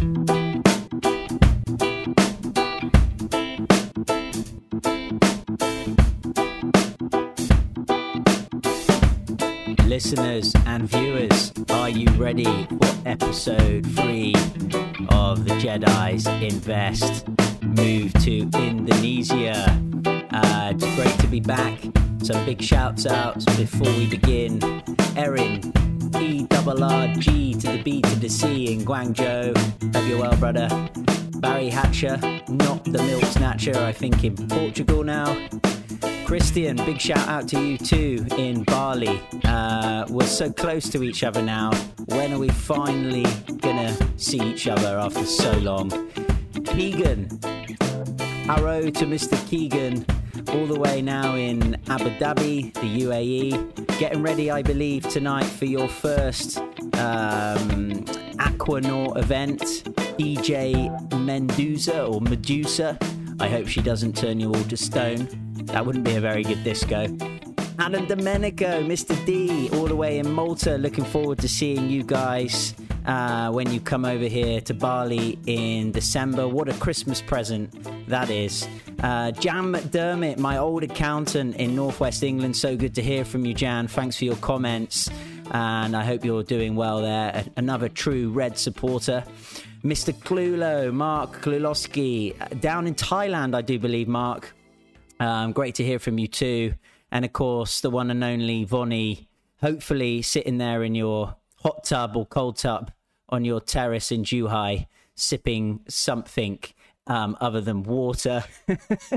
Listeners and viewers, are you ready for episode three of the Jedi's Invest move to Indonesia? Uh, it's great to be back. Some big shouts outs before we begin. Erin, E double R G to the B to the C in Guangzhou. Hope you're well, brother. Barry Hatcher, not the milk snatcher, I think in Portugal now. Christian, big shout out to you too in Bali. Uh, we're so close to each other now. When are we finally gonna see each other after so long? Keegan, arrow to Mr. Keegan, all the way now in Abu Dhabi, the UAE. Getting ready, I believe, tonight for your first um, Aquanaut event. DJ Mendoza or Medusa. I hope she doesn't turn you all to stone. That wouldn't be a very good disco. Alan Domenico, Mr. D, all the way in Malta. Looking forward to seeing you guys uh, when you come over here to Bali in December. What a Christmas present that is. Uh, Jan McDermott, my old accountant in Northwest England. So good to hear from you, Jan. Thanks for your comments. And I hope you're doing well there. Another true Red supporter. Mr. Clulo, Mark Kluloski, down in Thailand, I do believe, Mark. Um, great to hear from you too. And of course, the one and only Vonnie, hopefully sitting there in your hot tub or cold tub on your terrace in Zhuhai, sipping something um, other than water.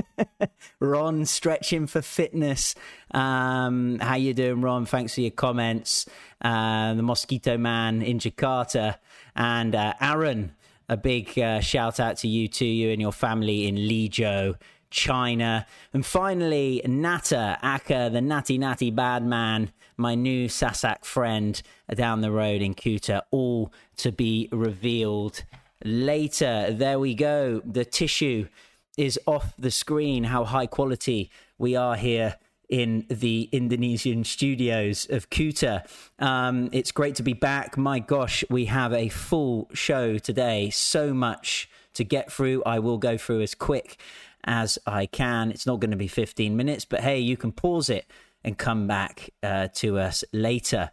Ron stretching for fitness. Um, how you doing, Ron? Thanks for your comments. Uh, the Mosquito Man in Jakarta and uh, Aaron. A big uh, shout out to you, to you and your family in Lijo. China. And finally, Nata Aka, the natty natty bad man, my new Sasak friend down the road in Kuta, all to be revealed later. There we go. The tissue is off the screen. How high quality we are here in the Indonesian studios of Kuta. Um, it's great to be back. My gosh, we have a full show today. So much to get through. I will go through as quick as I can. It's not going to be 15 minutes, but hey, you can pause it and come back uh, to us later.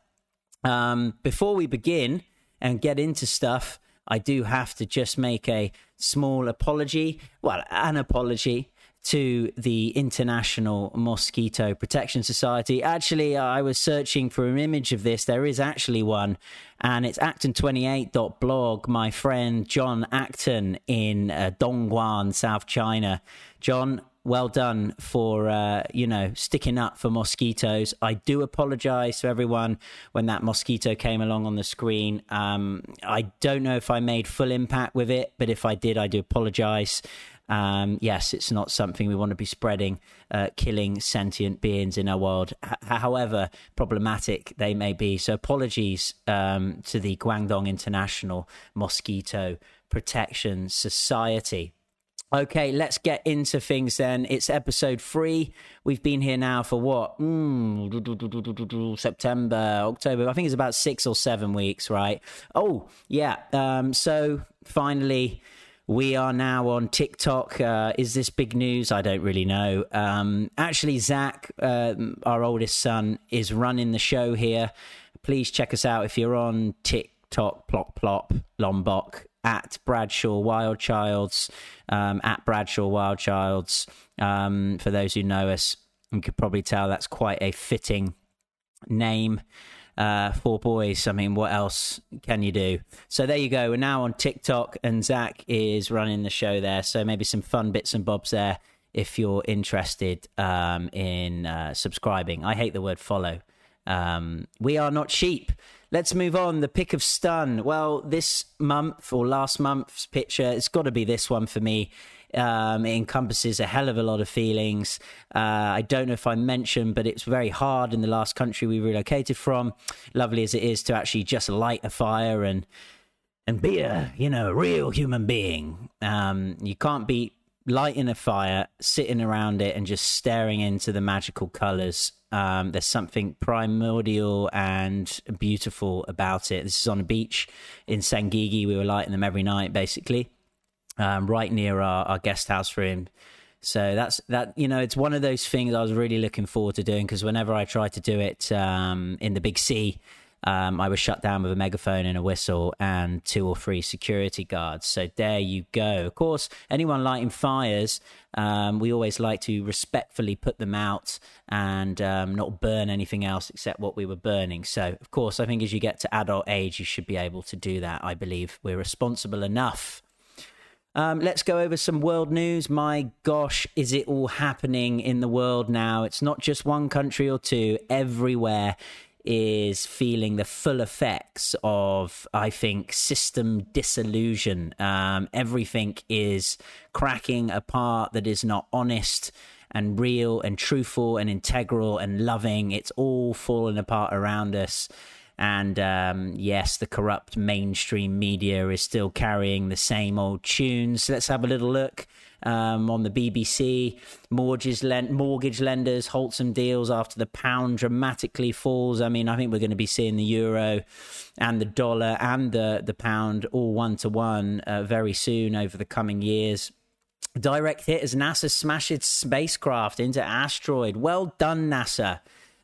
Um, before we begin and get into stuff, I do have to just make a small apology. Well, an apology to the International Mosquito Protection Society. Actually, I was searching for an image of this. There is actually one, and it's acton28.blog. My friend John Acton in uh, Dongguan, South China. John, well done for uh, you know sticking up for mosquitoes. I do apologise to everyone when that mosquito came along on the screen. Um, I don't know if I made full impact with it, but if I did, I do apologise. Um, yes, it's not something we want to be spreading, uh, killing sentient beings in our world, H- however problematic they may be. So, apologies um, to the Guangdong International Mosquito Protection Society. Okay, let's get into things then. It's episode three. We've been here now for what? Mm, September, October. I think it's about six or seven weeks, right? Oh, yeah. Um, so finally, we are now on TikTok. Uh, is this big news? I don't really know. Um, actually, Zach, uh, our oldest son, is running the show here. Please check us out if you're on TikTok, plop plop, Lombok, at Bradshaw Wildchilds, um, at Bradshaw Wildchilds. Um, for those who know us, you could probably tell that's quite a fitting name uh, four boys. I mean, what else can you do? So there you go. We're now on TikTok, and Zach is running the show there. So maybe some fun bits and bobs there if you're interested um, in uh, subscribing. I hate the word follow. Um, we are not sheep. Let's move on. The pick of stun. Well, this month or last month's picture, it's got to be this one for me. Um, it encompasses a hell of a lot of feelings. Uh, I don't know if I mentioned, but it's very hard in the last country we relocated from. Lovely as it is to actually just light a fire and and be a you know a real human being. Um, you can't beat lighting a fire, sitting around it, and just staring into the magical colors. Um, there's something primordial and beautiful about it. This is on a beach in Senggigi. We were lighting them every night, basically, um, right near our, our guest house room. So that's that. You know, it's one of those things I was really looking forward to doing because whenever I try to do it um, in the big sea, um, I was shut down with a megaphone and a whistle and two or three security guards. So there you go. Of course, anyone lighting fires, um, we always like to respectfully put them out and um, not burn anything else except what we were burning. So, of course, I think as you get to adult age, you should be able to do that. I believe we're responsible enough. Um, let's go over some world news. My gosh, is it all happening in the world now? It's not just one country or two, everywhere is feeling the full effects of, I think, system disillusion. Um, everything is cracking apart that is not honest and real and truthful and integral and loving. It's all falling apart around us. And um, yes, the corrupt mainstream media is still carrying the same old tunes. So Let's have a little look um, on the BBC. Mortgage, lend- mortgage lenders halt some deals after the pound dramatically falls. I mean, I think we're going to be seeing the euro and the dollar and the, the pound all one to one very soon over the coming years. Direct hit as NASA smashed spacecraft into asteroid. Well done, NASA.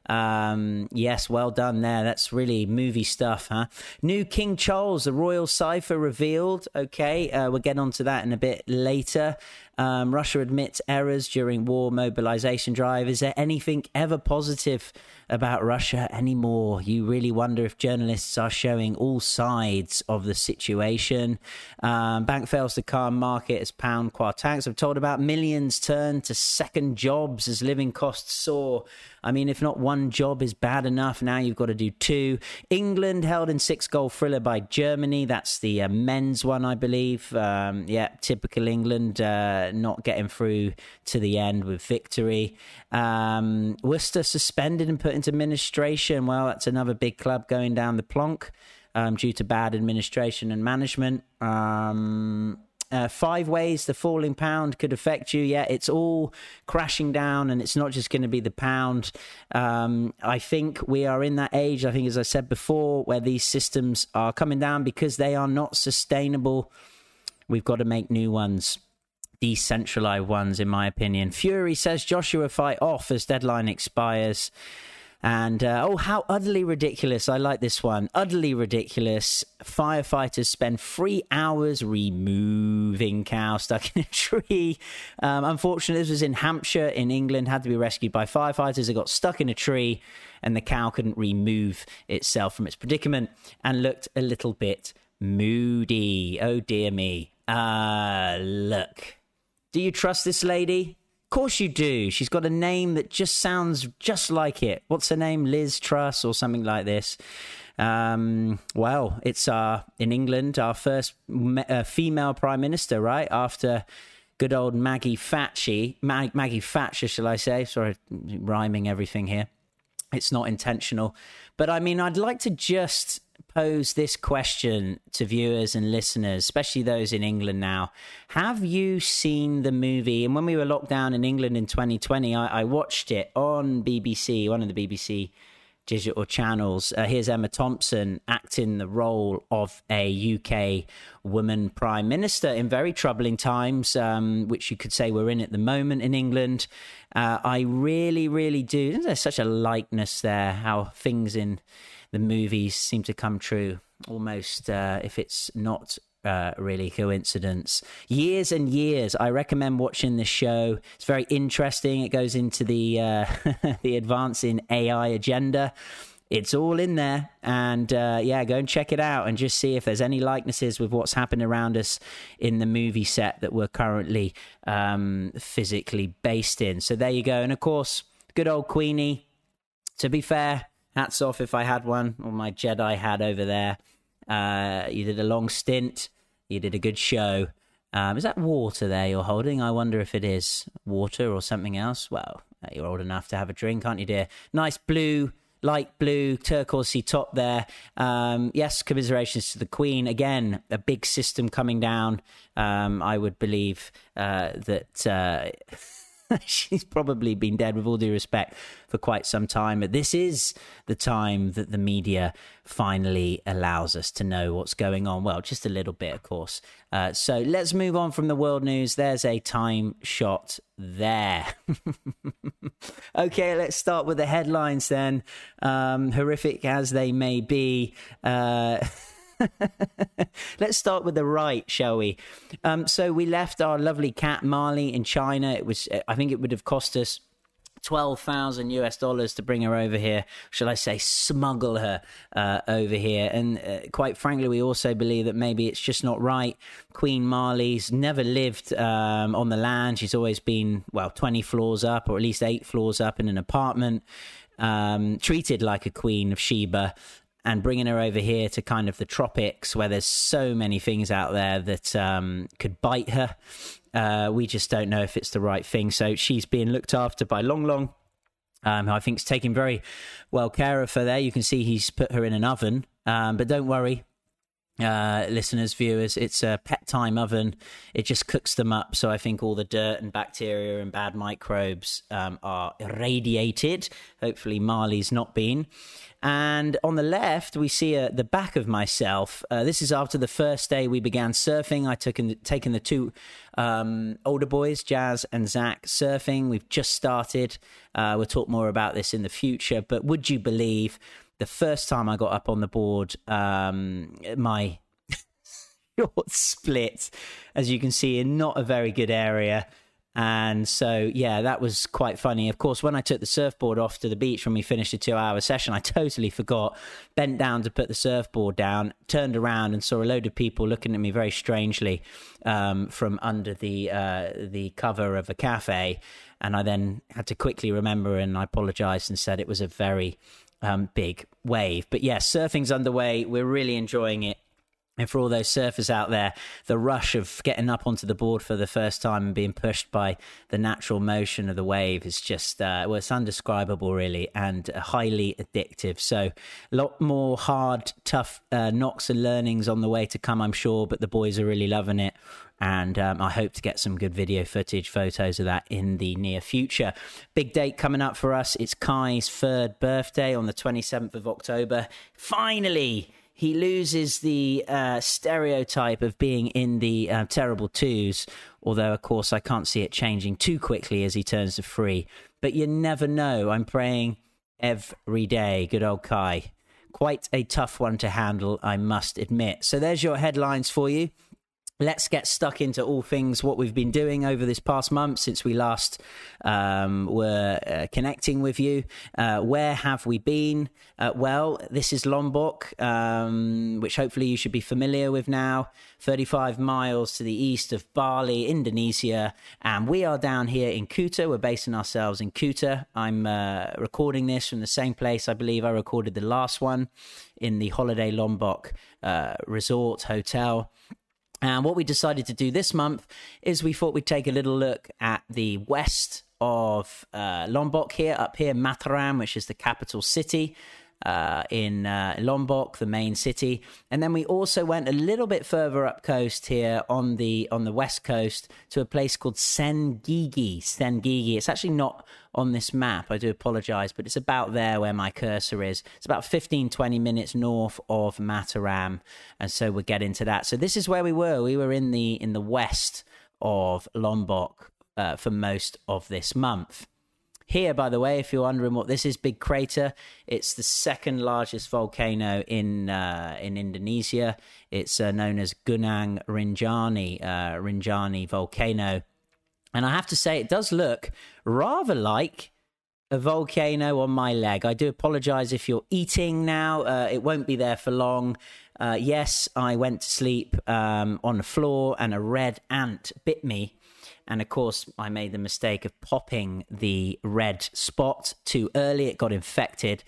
Um, yes, well done there. That's really movie stuff, huh? New King Charles, the royal cipher revealed. Okay, uh, we'll get onto that in a bit later. Um, Russia admits errors during war mobilization drive. Is there anything ever positive about Russia anymore? You really wonder if journalists are showing all sides of the situation. Um, bank fails to calm market as pound quartanks have told about millions turn to second jobs as living costs soar. I mean, if not one job is bad enough, now you've got to do two. England held in six goal thriller by Germany. That's the uh, men's one, I believe. Um, yeah, typical England. Uh, not getting through to the end with victory. Um, Worcester suspended and put into administration. Well, that's another big club going down the plonk um, due to bad administration and management. Um, uh, five ways the falling pound could affect you. Yeah, it's all crashing down, and it's not just going to be the pound. Um, I think we are in that age, I think, as I said before, where these systems are coming down because they are not sustainable. We've got to make new ones decentralized ones, in my opinion. Fury says Joshua fight off as deadline expires. And uh, oh, how utterly ridiculous! I like this one. Utterly ridiculous. Firefighters spend three hours removing cow stuck in a tree. Um, unfortunately, this was in Hampshire, in England. Had to be rescued by firefighters. It got stuck in a tree, and the cow couldn't remove itself from its predicament and looked a little bit moody. Oh dear me. Uh, look, do you trust this lady? Of course you do. She's got a name that just sounds just like it. What's her name? Liz Truss or something like this. Um, well, it's uh, in England our first uh, female prime minister, right? After good old Maggie Thatcher, Mag- Maggie Thatcher, shall I say? Sorry, rhyming everything here. It's not intentional, but I mean, I'd like to just pose this question to viewers and listeners, especially those in England now. Have you seen the movie? And when we were locked down in England in 2020, I, I watched it on BBC, one of the BBC digital channels. Uh, here's Emma Thompson acting the role of a UK woman prime minister in very troubling times, um, which you could say we're in at the moment in England. Uh, I really, really do. There's such a likeness there, how things in the movies seem to come true almost uh, if it's not uh, really coincidence. Years and years. I recommend watching this show. It's very interesting. It goes into the uh, the advancing AI agenda. It's all in there, and uh, yeah, go and check it out and just see if there's any likenesses with what's happened around us in the movie set that we're currently um, physically based in. So there you go. And of course, good old Queenie. To be fair, hats off if I had one, or my Jedi had over there. Uh, you did a long stint. You did a good show. Um, is that water there you're holding? I wonder if it is water or something else. Well, uh, you're old enough to have a drink, aren't you, dear? Nice blue light blue turquoisey top there. Um, yes, commiserations to the Queen. Again, a big system coming down. Um, I would believe uh, that. Uh, she's probably been dead, with all due respect, for quite some time. But this is the time that the media finally allows us to know what's going on. Well, just a little bit, of course. Uh, so let's move on from the world news. There's a time shot there. okay, let's start with the headlines then. Um, horrific as they may be. Uh, Let's start with the right, shall we? Um, so we left our lovely cat Marley in China. It was, I think, it would have cost us 12,000 US dollars to bring her over here, shall I say, smuggle her uh, over here. And uh, quite frankly, we also believe that maybe it's just not right. Queen Marley's never lived um, on the land. She's always been, well, 20 floors up or at least eight floors up in an apartment. Um, treated like a queen of Sheba and bringing her over here to kind of the tropics where there's so many things out there that um, could bite her. Uh, we just don't know if it's the right thing. So she's being looked after by Long Long. Um, I think is taking very well care of her there. You can see he's put her in an oven, um, but don't worry, uh, listeners, viewers, it's a pet time oven. It just cooks them up. So I think all the dirt and bacteria and bad microbes um, are irradiated. Hopefully, Marley's not been. And on the left, we see uh, the back of myself. Uh, this is after the first day we began surfing. I took in, taken the two um, older boys, Jazz and Zach, surfing. We've just started. Uh, we'll talk more about this in the future. But would you believe the first time I got up on the board, um, my short split, as you can see, in not a very good area. And so, yeah, that was quite funny. Of course, when I took the surfboard off to the beach when we finished a two hour session, I totally forgot, bent down to put the surfboard down, turned around and saw a load of people looking at me very strangely um, from under the, uh, the cover of a cafe. And I then had to quickly remember and I apologized and said it was a very um, big wave. But yes, yeah, surfing's underway. We're really enjoying it. And for all those surfers out there, the rush of getting up onto the board for the first time and being pushed by the natural motion of the wave is just, uh, well, it's undescribable, really, and highly addictive. So, a lot more hard, tough uh, knocks and learnings on the way to come, I'm sure, but the boys are really loving it. And um, I hope to get some good video footage, photos of that in the near future. Big date coming up for us. It's Kai's third birthday on the 27th of October. Finally, he loses the uh, stereotype of being in the uh, terrible twos, although, of course, I can't see it changing too quickly as he turns to three. But you never know. I'm praying every day. Good old Kai. Quite a tough one to handle, I must admit. So there's your headlines for you let's get stuck into all things what we've been doing over this past month since we last um, were uh, connecting with you. Uh, where have we been? Uh, well, this is Lombok, um, which hopefully you should be familiar with now. 35 miles to the east of Bali, Indonesia. And we are down here in Kuta. We're basing ourselves in Kuta. I'm uh, recording this from the same place I believe I recorded the last one in the Holiday Lombok uh, Resort Hotel. And what we decided to do this month is we thought we'd take a little look at the west of uh, Lombok here, up here, Mataram, which is the capital city uh, in uh, Lombok, the main city, and then we also went a little bit further up coast here on the on the west coast to a place called Senggigi. Senggigi. It's actually not on this map. I do apologize, but it's about there where my cursor is. It's about 15, 20 minutes north of Mataram, and so we'll get into that. So this is where we were. We were in the in the west of Lombok uh, for most of this month. Here, by the way, if you're wondering what this is, Big Crater, it's the second largest volcano in uh, in Indonesia. It's uh, known as Gunung Rinjani, uh, Rinjani volcano. And I have to say, it does look rather like a volcano on my leg. I do apologize if you're eating now. Uh, it won't be there for long. Uh, yes, I went to sleep um, on the floor and a red ant bit me and of course, I made the mistake of popping the red spot too early. It got infected.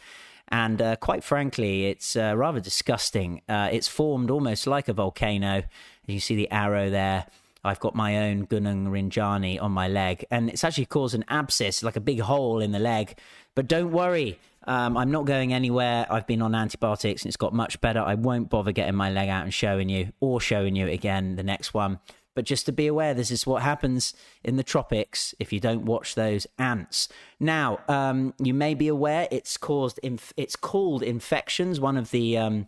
And uh, quite frankly, it's uh, rather disgusting. Uh, it's formed almost like a volcano. You see the arrow there. I've got my own Gunung Rinjani on my leg, and it's actually caused an abscess, like a big hole in the leg. But don't worry, Um, I'm not going anywhere. I've been on antibiotics and it's got much better. I won't bother getting my leg out and showing you or showing you again the next one. But just to be aware, this is what happens in the tropics if you don't watch those ants. Now, um, you may be aware it's caused. Inf- it's called infections. One of the um,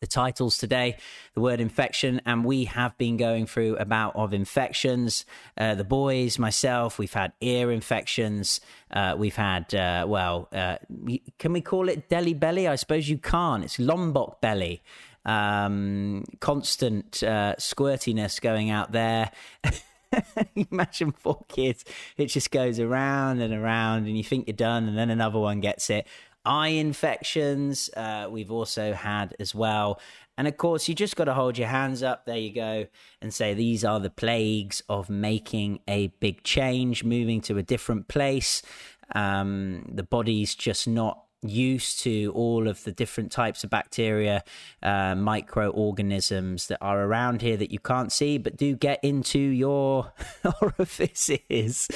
the titles today, the word infection, and we have been going through about of infections. Uh, the boys, myself, we've had ear infections. Uh, we've had, uh, well, uh, can we call it deli belly? I suppose you can't. It's Lombok belly. Um, constant uh, squirtiness going out there. Imagine four kids. It just goes around and around, and you think you're done, and then another one gets it eye infections. Uh, we've also had as well. And of course, you just got to hold your hands up. There you go. And say, these are the plagues of making a big change, moving to a different place. Um, the body's just not used to all of the different types of bacteria, uh, microorganisms that are around here that you can't see, but do get into your orifices.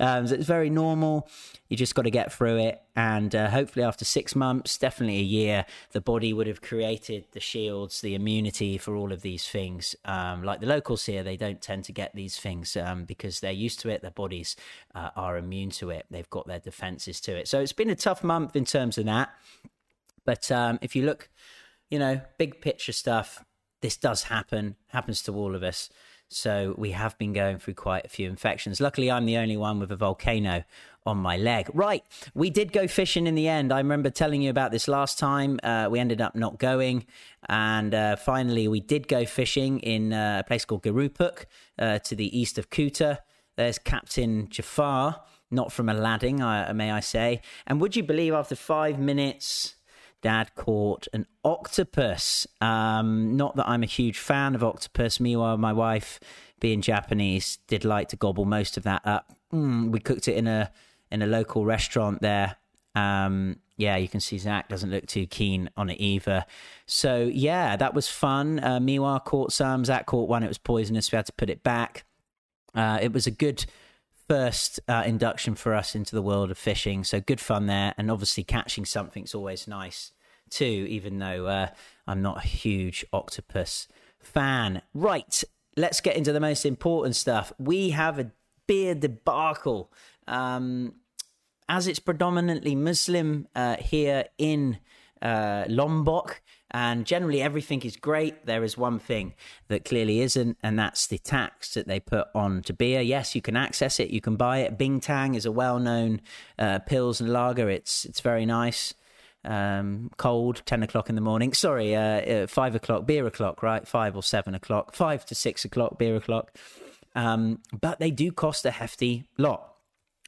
Um, so it's very normal. You just got to get through it. And uh, hopefully, after six months, definitely a year, the body would have created the shields, the immunity for all of these things. Um, like the locals here, they don't tend to get these things um, because they're used to it. Their bodies uh, are immune to it, they've got their defenses to it. So it's been a tough month in terms of that. But um, if you look, you know, big picture stuff, this does happen, happens to all of us. So we have been going through quite a few infections. Luckily, I'm the only one with a volcano on my leg. Right, we did go fishing in the end. I remember telling you about this last time. Uh, we ended up not going, and uh, finally we did go fishing in uh, a place called Gerupuk uh, to the east of Kuta. There's Captain Jafar, not from Aladdin, may I say. And would you believe, after five minutes dad caught an octopus. Um, not that I'm a huge fan of octopus. Meanwhile, my wife, being Japanese, did like to gobble most of that up. Mm, we cooked it in a in a local restaurant there. Um, yeah, you can see Zach doesn't look too keen on it either. So yeah, that was fun. Uh, Miwa caught some. Zach caught one. It was poisonous. We had to put it back. Uh, it was a good first uh, induction for us into the world of fishing. So good fun there, and obviously catching something's always nice too. Even though uh, I'm not a huge octopus fan. Right, let's get into the most important stuff. We have a beer debacle. Um, as it's predominantly Muslim uh, here in uh, Lombok, and generally everything is great. There is one thing that clearly isn't, and that's the tax that they put on to beer. Yes, you can access it, you can buy it. Bintang is a well-known uh, pils and lager. It's it's very nice. Um, cold, ten o'clock in the morning. Sorry, uh, uh, five o'clock, beer o'clock, right? Five or seven o'clock, five to six o'clock, beer o'clock. Um, but they do cost a hefty lot.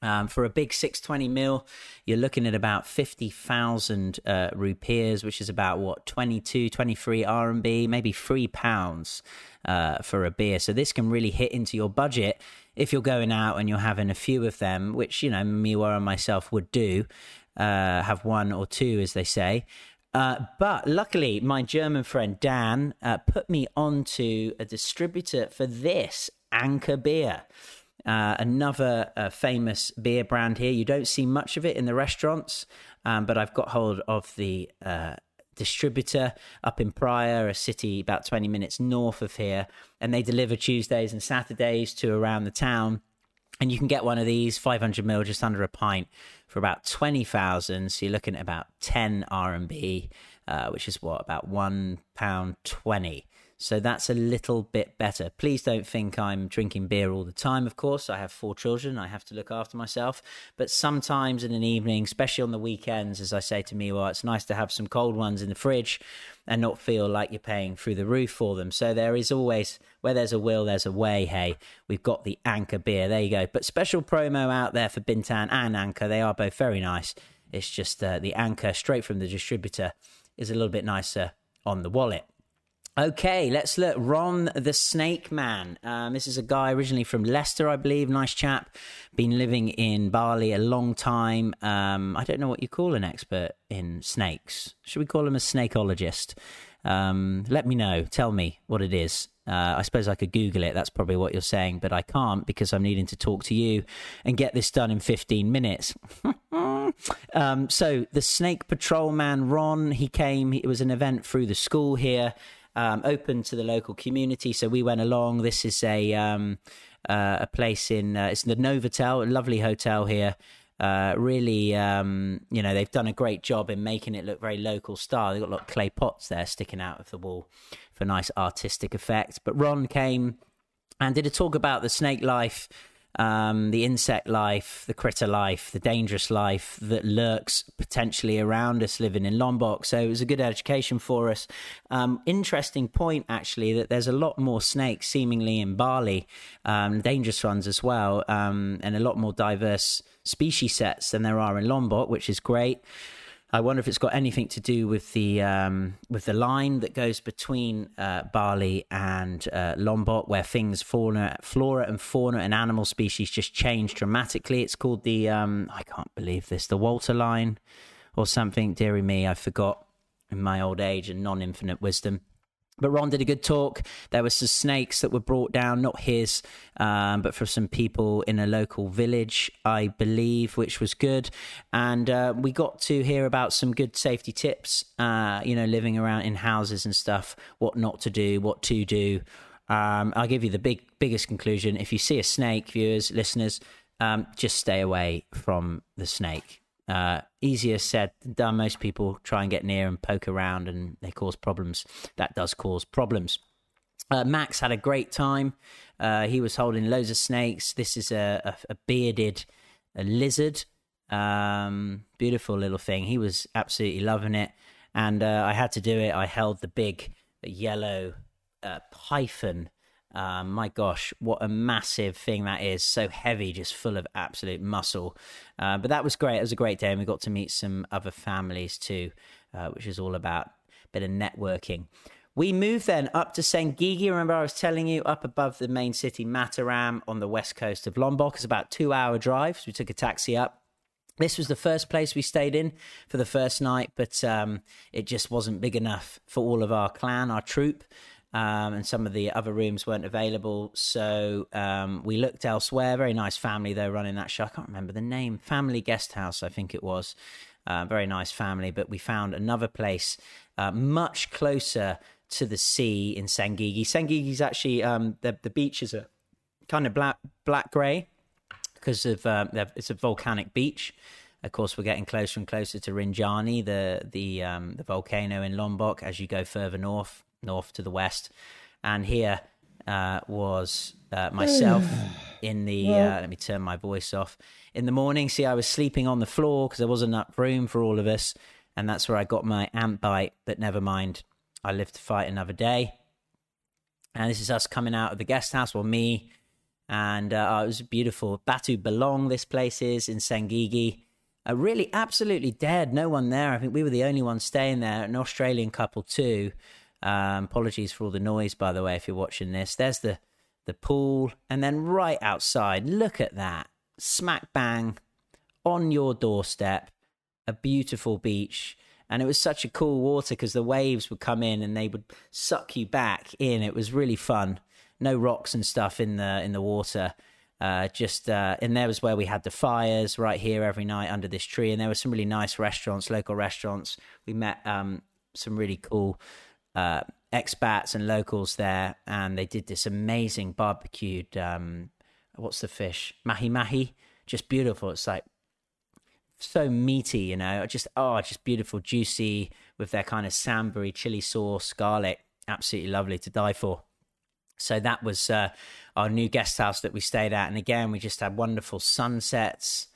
Um, for a big 620 mil, you're looking at about 50,000 uh, rupees, which is about what 22, 23 RMB, maybe three pounds uh, for a beer. So this can really hit into your budget if you're going out and you're having a few of them, which you know Miwa and myself would do, uh, have one or two, as they say. Uh, but luckily, my German friend Dan uh, put me onto a distributor for this Anchor beer. Uh, another uh, famous beer brand here. You don't see much of it in the restaurants, um, but I've got hold of the uh, distributor up in Praya, a city about 20 minutes north of here, and they deliver Tuesdays and Saturdays to around the town. And you can get one of these 500 ml, just under a pint, for about 20,000. So you're looking at about 10 RMB, uh, which is what about one pound 20. So that's a little bit better. Please don't think I'm drinking beer all the time, of course. I have four children. I have to look after myself. But sometimes in an evening, especially on the weekends, as I say to me, well, it's nice to have some cold ones in the fridge and not feel like you're paying through the roof for them. So there is always, where there's a will, there's a way. Hey, we've got the Anchor beer. There you go. But special promo out there for Bintang and Anchor. They are both very nice. It's just uh, the Anchor straight from the distributor is a little bit nicer on the wallet. Okay, let's look. Ron the Snake Man. Um, this is a guy originally from Leicester, I believe. Nice chap. Been living in Bali a long time. Um, I don't know what you call an expert in snakes. Should we call him a snakeologist? Um, let me know. Tell me what it is. Uh, I suppose I could Google it. That's probably what you're saying, but I can't because I'm needing to talk to you and get this done in 15 minutes. um, so the snake patrolman Ron, he came. It was an event through the school here, um, open to the local community. So we went along. This is a um, uh, a place in uh, it's the Novotel, a lovely hotel here. Uh, really, um, you know, they've done a great job in making it look very local style. They've got a lot of clay pots there sticking out of the wall for nice artistic effect. But Ron came and did a talk about the snake life um, the insect life, the critter life, the dangerous life that lurks potentially around us living in Lombok. So it was a good education for us. Um, interesting point, actually, that there's a lot more snakes seemingly in Bali, um, dangerous ones as well, um, and a lot more diverse species sets than there are in Lombok, which is great. I wonder if it's got anything to do with the um, with the line that goes between uh, Bali and uh, Lombok, where things, fauna, flora and fauna and animal species just change dramatically. It's called the um, I can't believe this, the Walter line, or something. Deary me, I forgot in my old age and non-infinite wisdom. But Ron did a good talk. There were some snakes that were brought down, not his, um, but for some people in a local village, I believe, which was good. And uh, we got to hear about some good safety tips, uh, you know, living around in houses and stuff, what not to do, what to do. Um, I'll give you the big, biggest conclusion. If you see a snake, viewers, listeners, um, just stay away from the snake. Uh, easier said than done. Most people try and get near and poke around, and they cause problems. That does cause problems. Uh, Max had a great time. Uh, he was holding loads of snakes. This is a, a, a bearded a lizard. Um, beautiful little thing. He was absolutely loving it. And uh, I had to do it. I held the big yellow uh, python um, my gosh, what a massive thing that is. So heavy, just full of absolute muscle. Uh, but that was great. It was a great day. And we got to meet some other families too, uh, which is all about a bit of networking. We moved then up to Senggigi. Remember, I was telling you up above the main city, Mataram, on the west coast of Lombok. It's about two hour drive. So we took a taxi up. This was the first place we stayed in for the first night, but um, it just wasn't big enough for all of our clan, our troop um, and some of the other rooms weren't available. So um, we looked elsewhere. Very nice family though running that show. I can't remember the name. Family Guest House, I think it was. Uh, very nice family, but we found another place uh, much closer to the sea in Senggigi. Senggigi is actually um, the the beaches are kind of black black grey because of uh, it's a volcanic beach. Of course, we're getting closer and closer to Rinjani, the the um, the volcano in Lombok. As you go further north, north to the west. And here uh, was uh, myself in the. Uh, let me turn my voice off. In the morning, see, I was sleeping on the floor because there wasn't enough room for all of us. And that's where I got my ant bite. But never mind, I live to fight another day. And this is us coming out of the guest house, well, me. And uh, it was beautiful. Batu Bolong, this place is in Senggigi. Uh, really, absolutely dead. No one there. I think we were the only ones staying there. An Australian couple, too. Um, apologies for all the noise, by the way, if you're watching this. There's the the pool, and then right outside, look at that, smack bang on your doorstep, a beautiful beach. And it was such a cool water because the waves would come in and they would suck you back in. It was really fun. No rocks and stuff in the in the water. Uh, just uh, and there was where we had the fires right here every night under this tree, and there were some really nice restaurants, local restaurants. We met um, some really cool uh, expats and locals there, and they did this amazing barbecued. Um, what's the fish? Mahi mahi, just beautiful. It's like so meaty, you know, just oh, just beautiful, juicy with their kind of sambery chili sauce, garlic. Absolutely lovely to die for. So that was uh, our new guest house that we stayed at, and again, we just had wonderful sunsets.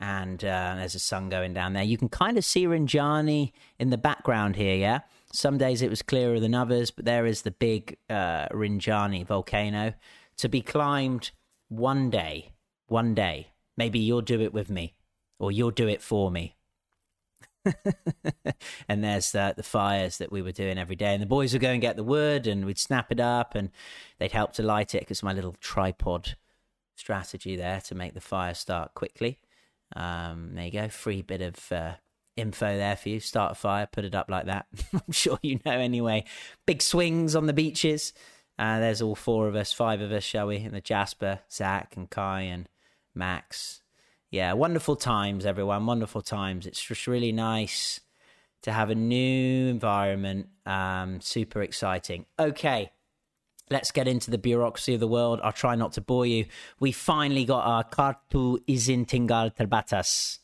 And uh, there's a sun going down there. You can kind of see Rinjani in the background here, yeah. Some days it was clearer than others, but there is the big uh, Rinjani volcano to be climbed one day. One day. Maybe you'll do it with me, or you'll do it for me. and there's uh, the fires that we were doing every day. And the boys would go and get the wood and we'd snap it up and they'd help to light it because my little tripod strategy there to make the fire start quickly. Um, there you go, free bit of uh, info there for you. Start a fire, put it up like that. I'm sure you know anyway. Big swings on the beaches. Uh, there's all four of us, five of us, shall we? And the Jasper, Zach, and Kai, and Max, yeah, wonderful times, everyone. Wonderful times. It's just really nice to have a new environment. Um, super exciting. Okay, let's get into the bureaucracy of the world. I'll try not to bore you. We finally got our Kartu izin tinggal terbatas.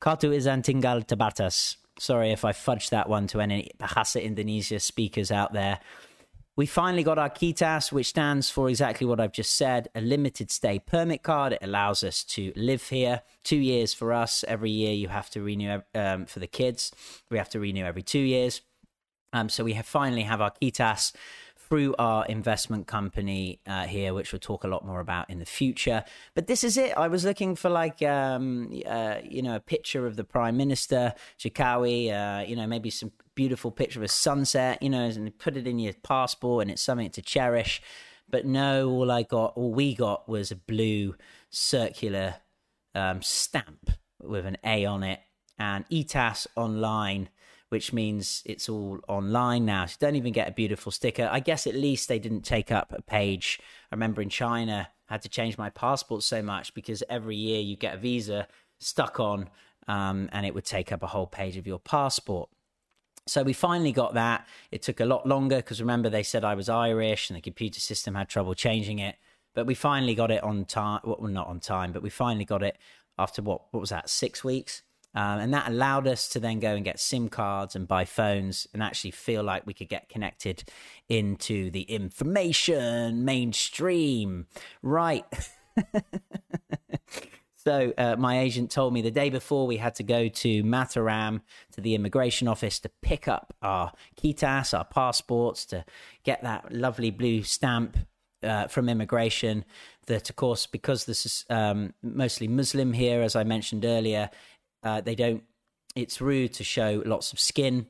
Kartu izin tinggal terbatas. Sorry if I fudged that one to any Bahasa Indonesia speakers out there. We finally got our KITAS, which stands for exactly what I've just said a limited stay permit card. It allows us to live here. Two years for us. Every year you have to renew um, for the kids. We have to renew every two years. Um, so we have finally have our KITAS through our investment company uh, here, which we'll talk a lot more about in the future. But this is it. I was looking for like, um, uh, you know, a picture of the Prime Minister, Jokowi, uh, you know, maybe some beautiful picture of a sunset, you know, and put it in your passport and it's something to cherish. But no, all I got, all we got was a blue circular um, stamp with an A on it and ETAS online which means it's all online now. So you don't even get a beautiful sticker. I guess at least they didn't take up a page. I remember in China, I had to change my passport so much because every year you get a visa stuck on um, and it would take up a whole page of your passport. So we finally got that. It took a lot longer because remember they said I was Irish and the computer system had trouble changing it. But we finally got it on time. Well, not on time, but we finally got it after what? What was that? Six weeks. Um, and that allowed us to then go and get SIM cards and buy phones and actually feel like we could get connected into the information mainstream. Right. so uh, my agent told me the day before we had to go to Mataram to the immigration office to pick up our kitas, our passports, to get that lovely blue stamp uh, from immigration. That, of course, because this is um, mostly Muslim here, as I mentioned earlier, uh, they don't. It's rude to show lots of skin,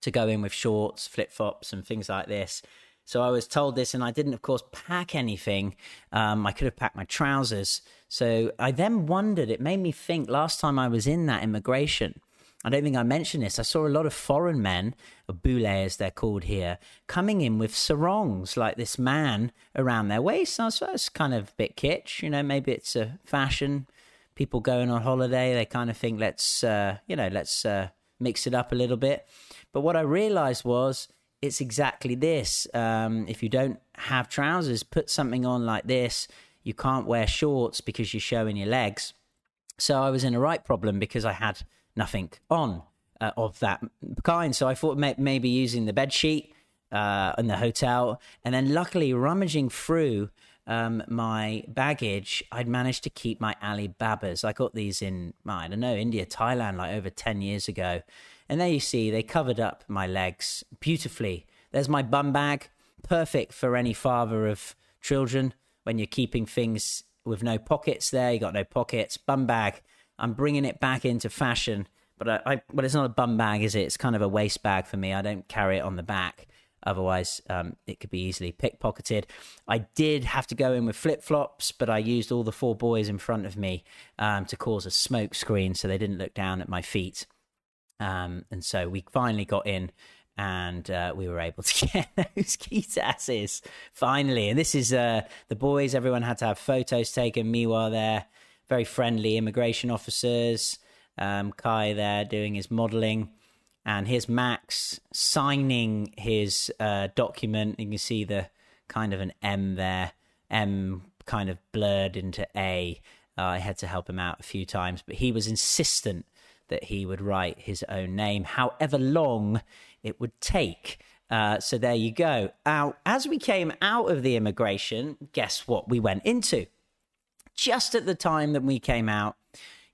to go in with shorts, flip flops, and things like this. So I was told this, and I didn't, of course, pack anything. Um, I could have packed my trousers. So I then wondered. It made me think. Last time I was in that immigration, I don't think I mentioned this. I saw a lot of foreign men, or bule as they're called here, coming in with sarongs like this man around their waist. I suppose kind of a bit kitsch, you know. Maybe it's a fashion people going on holiday, they kind of think, let's, uh, you know, let's uh, mix it up a little bit. But what I realized was it's exactly this. Um, if you don't have trousers, put something on like this. You can't wear shorts because you're showing your legs. So I was in a right problem because I had nothing on uh, of that kind. So I thought maybe using the bed sheet uh, in the hotel, and then luckily rummaging through um, my baggage, I'd managed to keep my Alibabas. I got these in, I don't know, India, Thailand, like over 10 years ago. And there you see, they covered up my legs beautifully. There's my bum bag, perfect for any father of children when you're keeping things with no pockets there. You got no pockets, bum bag. I'm bringing it back into fashion. But I, I well, it's not a bum bag, is it? It's kind of a waist bag for me. I don't carry it on the back. Otherwise, um, it could be easily pickpocketed. I did have to go in with flip flops, but I used all the four boys in front of me um, to cause a smoke screen so they didn't look down at my feet. Um, and so we finally got in and uh, we were able to get those kitasses finally. And this is uh, the boys, everyone had to have photos taken. Miwa there, very friendly immigration officers. Um, Kai there doing his modeling and here's Max signing his uh, document. You can see the kind of an M there, M kind of blurred into A. Uh, I had to help him out a few times, but he was insistent that he would write his own name, however long it would take. Uh, so there you go. Now, as we came out of the immigration, guess what we went into? Just at the time that we came out,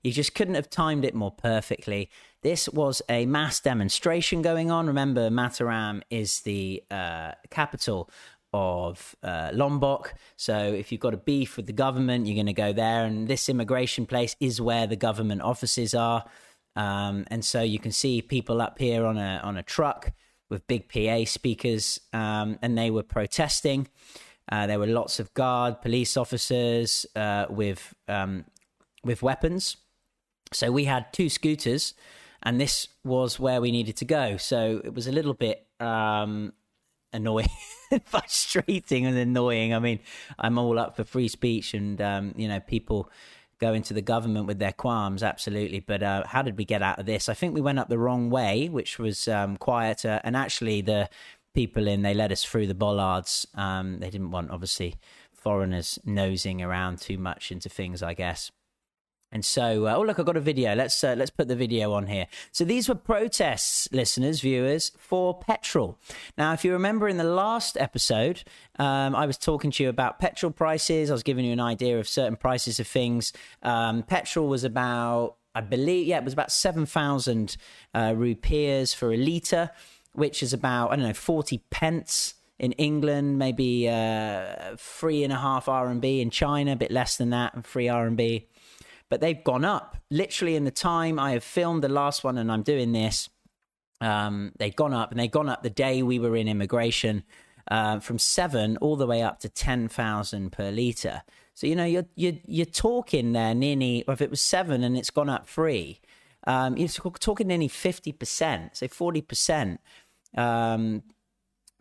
you just couldn't have timed it more perfectly. This was a mass demonstration going on. Remember, Mataram is the uh, capital of uh, Lombok. So if you've got a beef with the government, you're going to go there. And this immigration place is where the government offices are. Um, and so you can see people up here on a on a truck with big PA speakers, um, and they were protesting. Uh, there were lots of guard police officers uh, with um, with weapons. So we had two scooters, and this was where we needed to go. So it was a little bit um, annoying, frustrating, and annoying. I mean, I'm all up for free speech, and um, you know, people go into the government with their qualms, absolutely. But uh, how did we get out of this? I think we went up the wrong way, which was um, quieter. And actually, the people in, they led us through the bollards. Um, they didn't want, obviously, foreigners nosing around too much into things, I guess. And so, uh, oh look, I've got a video. Let's uh, let's put the video on here. So these were protests, listeners, viewers, for petrol. Now, if you remember in the last episode, um, I was talking to you about petrol prices. I was giving you an idea of certain prices of things. Um, petrol was about, I believe, yeah, it was about seven thousand uh, rupees for a liter, which is about I don't know forty pence in England, maybe uh, three and a half RMB in China, a bit less than that, and three RMB but they've gone up literally in the time I have filmed the last one and I'm doing this. Um, they've gone up and they've gone up the day we were in immigration uh, from seven all the way up to 10,000 per litre. So, you know, you're, you're, you're talking there nearly, if it was seven and it's gone up three, um, you're talking nearly 50%, say 40% um,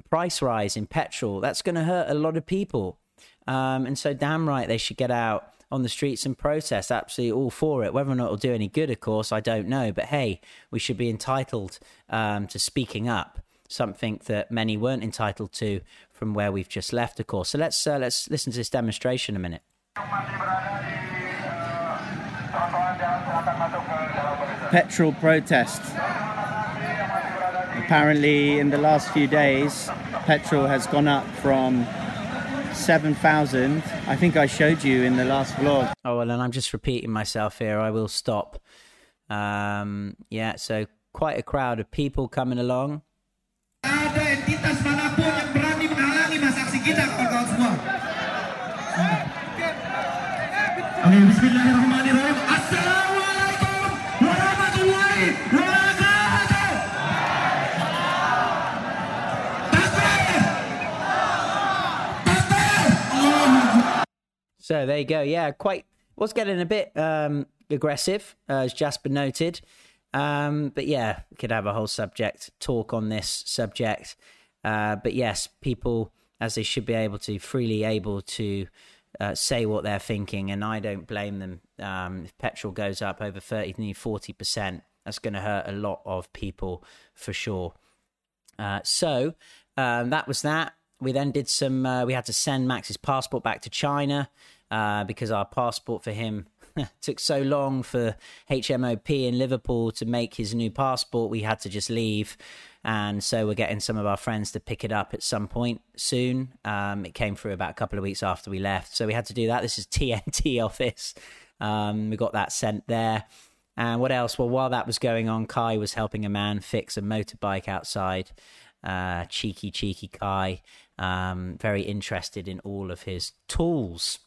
price rise in petrol. That's going to hurt a lot of people. Um, and so, damn right, they should get out on the streets and protest. Absolutely all for it. Whether or not it'll do any good, of course, I don't know. But hey, we should be entitled um, to speaking up. Something that many weren't entitled to from where we've just left, of course. So let's uh, let's listen to this demonstration a minute. Petrol protest. Apparently, in the last few days, petrol has gone up from 7,000. I think I showed you in the last vlog. Oh, well, and I'm just repeating myself here. I will stop. Um, yeah, so quite a crowd of people coming along. Bismillahirrahmanirrahim. So there you go. Yeah, quite was getting a bit um, aggressive, uh, as Jasper noted. Um, but yeah, we could have a whole subject talk on this subject. Uh, but yes, people, as they should be able to, freely able to uh, say what they're thinking, and I don't blame them. Um, if petrol goes up over 30, 40%, that's going to hurt a lot of people for sure. Uh, so um, that was that. We then did some, uh, we had to send Max's passport back to China uh, because our passport for him took so long for HMOP in Liverpool to make his new passport. We had to just leave. And so we're getting some of our friends to pick it up at some point soon. Um, it came through about a couple of weeks after we left. So we had to do that. This is TNT office. Um, we got that sent there. And what else? Well, while that was going on, Kai was helping a man fix a motorbike outside. Uh, cheeky, cheeky Kai. Um, very interested in all of his tools.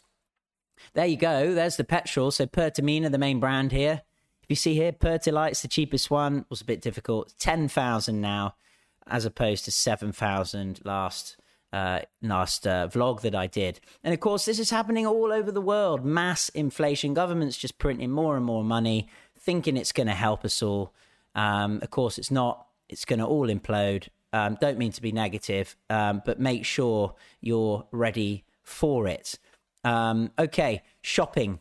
There you go. There's the petrol. So Pertamina, the main brand here. If you see here, Pertalite's the cheapest one. Was a bit difficult. Ten thousand now, as opposed to seven thousand last uh, last uh, vlog that I did. And of course, this is happening all over the world. Mass inflation. Governments just printing more and more money, thinking it's going to help us all. Um, of course, it's not. It's going to all implode. Um, don't mean to be negative, um, but make sure you're ready for it. Um, okay, shopping,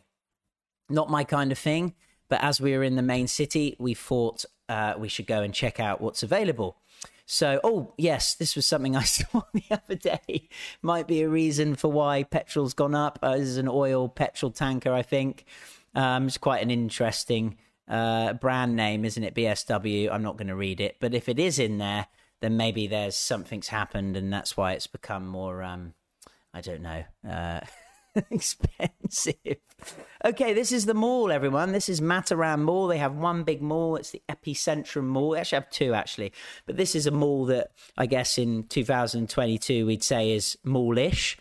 not my kind of thing. But as we were in the main city, we thought uh, we should go and check out what's available. So, oh, yes, this was something I saw the other day. Might be a reason for why petrol's gone up. Uh, this is an oil petrol tanker, I think. Um, it's quite an interesting uh, brand name, isn't it? BSW. I'm not going to read it. But if it is in there, then maybe there's something's happened and that's why it's become more, um, I don't know. Uh, expensive. Okay, this is the mall, everyone. This is Mataram Mall. They have one big mall. It's the Epicentrum Mall. They actually have two, actually. But this is a mall that I guess in 2022 we'd say is mallish.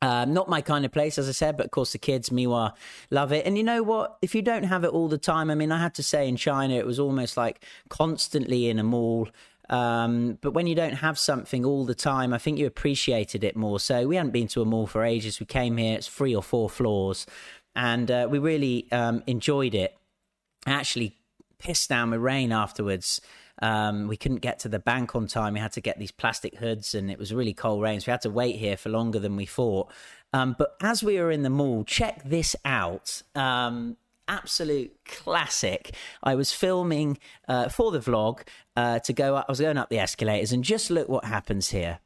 Um, not my kind of place, as I said, but of course the kids, Miwa, love it. And you know what? If you don't have it all the time, I mean, I had to say in China, it was almost like constantly in a mall. Um, but when you don't have something all the time, I think you appreciated it more. So we hadn't been to a mall for ages. We came here, it's three or four floors, and uh, we really um, enjoyed it. I actually pissed down with rain afterwards. Um, we couldn't get to the bank on time. We had to get these plastic hoods, and it was really cold rain. So we had to wait here for longer than we thought. Um, but as we were in the mall, check this out. Um, absolute classic. I was filming uh, for the vlog uh, to go up. I was going up the escalators, and just look what happens here.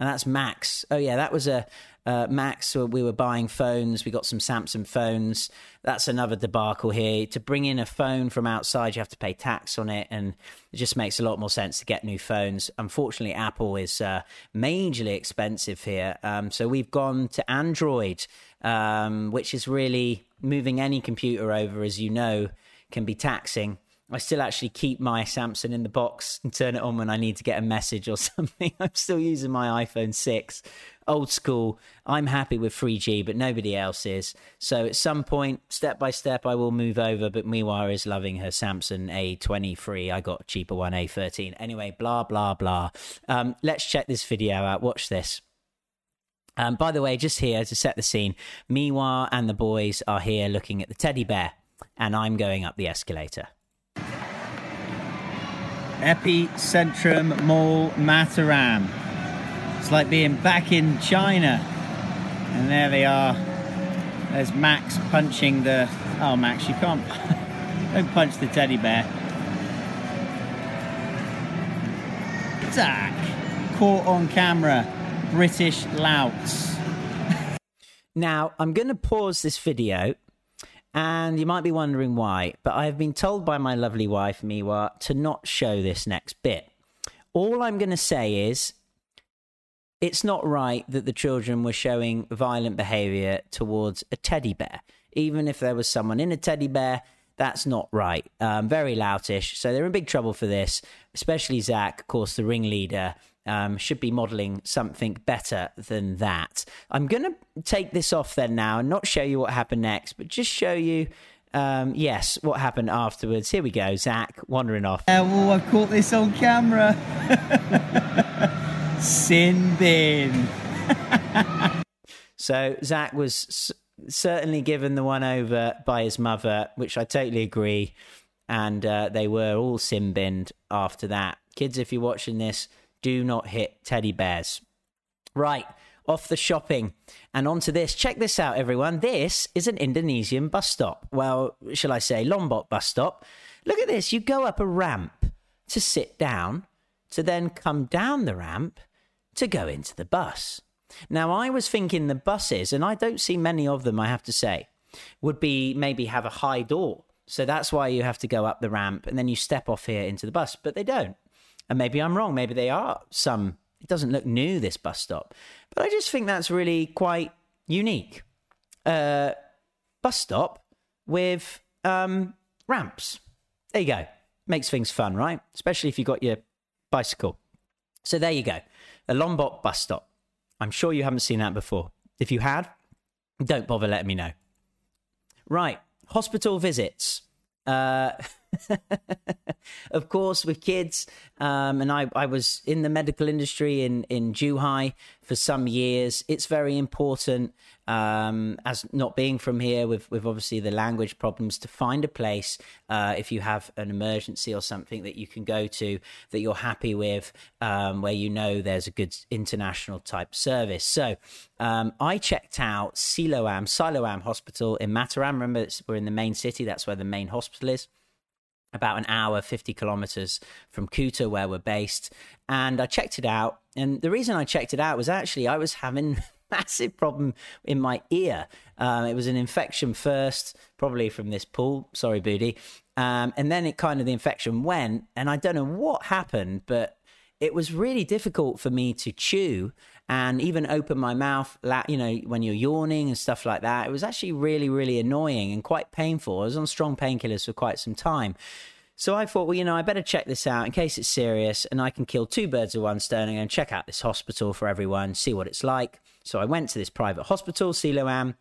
and that's Max. Oh yeah, that was a uh, Max. We were buying phones. We got some Samsung phones. That's another debacle here. To bring in a phone from outside, you have to pay tax on it, and it just makes a lot more sense to get new phones. Unfortunately, Apple is uh, majorly expensive here, um, so we've gone to Android, um, which is really moving any computer over, as you know, can be taxing. I still actually keep my Samsung in the box and turn it on when I need to get a message or something. I'm still using my iPhone 6, old school. I'm happy with 3G, but nobody else is. So at some point, step by step, I will move over. But Miwa is loving her Samsung A23. I got a cheaper one, A13. Anyway, blah, blah, blah. Um, let's check this video out. Watch this. Um, by the way, just here to set the scene, Miwa and the boys are here looking at the teddy bear, and I'm going up the escalator. Epicentrum Mall Mataram. It's like being back in China. And there they are. There's Max punching the. Oh, Max, you can't. Don't punch the teddy bear. Zach, caught on camera. British louts. now, I'm going to pause this video and you might be wondering why, but I have been told by my lovely wife, Miwa, to not show this next bit. All I'm going to say is it's not right that the children were showing violent behavior towards a teddy bear. Even if there was someone in a teddy bear, that's not right. Um, very loutish. So they're in big trouble for this, especially Zach, of course, the ringleader, um, should be modeling something better than that. I'm going to take this off then now and not show you what happened next, but just show you. Um, yes, what happened afterwards? Here we go, Zach wandering off. Uh, well, I've caught this on camera. Sin bin. so Zach was s- certainly given the one over by his mother, which I totally agree. And uh, they were all sin binned after that. Kids, if you're watching this, do not hit teddy bears. Right, off the shopping and onto this. Check this out, everyone. This is an Indonesian bus stop. Well, shall I say, Lombok bus stop. Look at this. You go up a ramp to sit down, to then come down the ramp to go into the bus. Now, I was thinking the buses, and I don't see many of them, I have to say, would be maybe have a high door. So that's why you have to go up the ramp and then you step off here into the bus, but they don't. And maybe I'm wrong. Maybe they are some. It doesn't look new, this bus stop. But I just think that's really quite unique. Uh, bus stop with um, ramps. There you go. Makes things fun, right? Especially if you've got your bicycle. So there you go. A Lombok bus stop. I'm sure you haven't seen that before. If you had, don't bother letting me know. Right. Hospital visits. Uh, of course, with kids, um, and I, I was in the medical industry in in Zhuhai for some years. It's very important, um, as not being from here, with with obviously the language problems, to find a place uh, if you have an emergency or something that you can go to that you're happy with, um, where you know there's a good international type service. So um, I checked out Siloam Siloam Hospital in Mataram. Remember, we're in the main city. That's where the main hospital is about an hour, 50 kilometers from Kuta, where we're based. And I checked it out. And the reason I checked it out was actually I was having massive problem in my ear. Um, it was an infection first, probably from this pool. Sorry, Booty. Um, and then it kind of the infection went, and I don't know what happened, but it was really difficult for me to chew and even open my mouth, you know, when you're yawning and stuff like that. It was actually really, really annoying and quite painful. I was on strong painkillers for quite some time. So I thought, well, you know, I better check this out in case it's serious and I can kill two birds with one stone and check out this hospital for everyone, see what it's like. So I went to this private hospital, Siloam.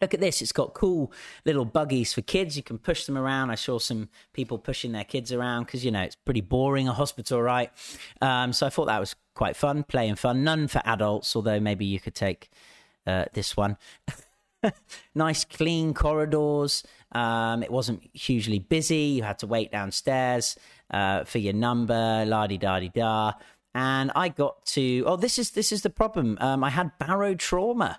Look at this. It's got cool little buggies for kids. You can push them around. I saw some people pushing their kids around because, you know, it's pretty boring, a hospital, right? Um, so I thought that was quite fun, playing fun. None for adults, although maybe you could take uh, this one. nice, clean corridors. Um, it wasn't hugely busy. You had to wait downstairs uh, for your number, la di da di da. And I got to. Oh, this is this is the problem. Um, I had barotrauma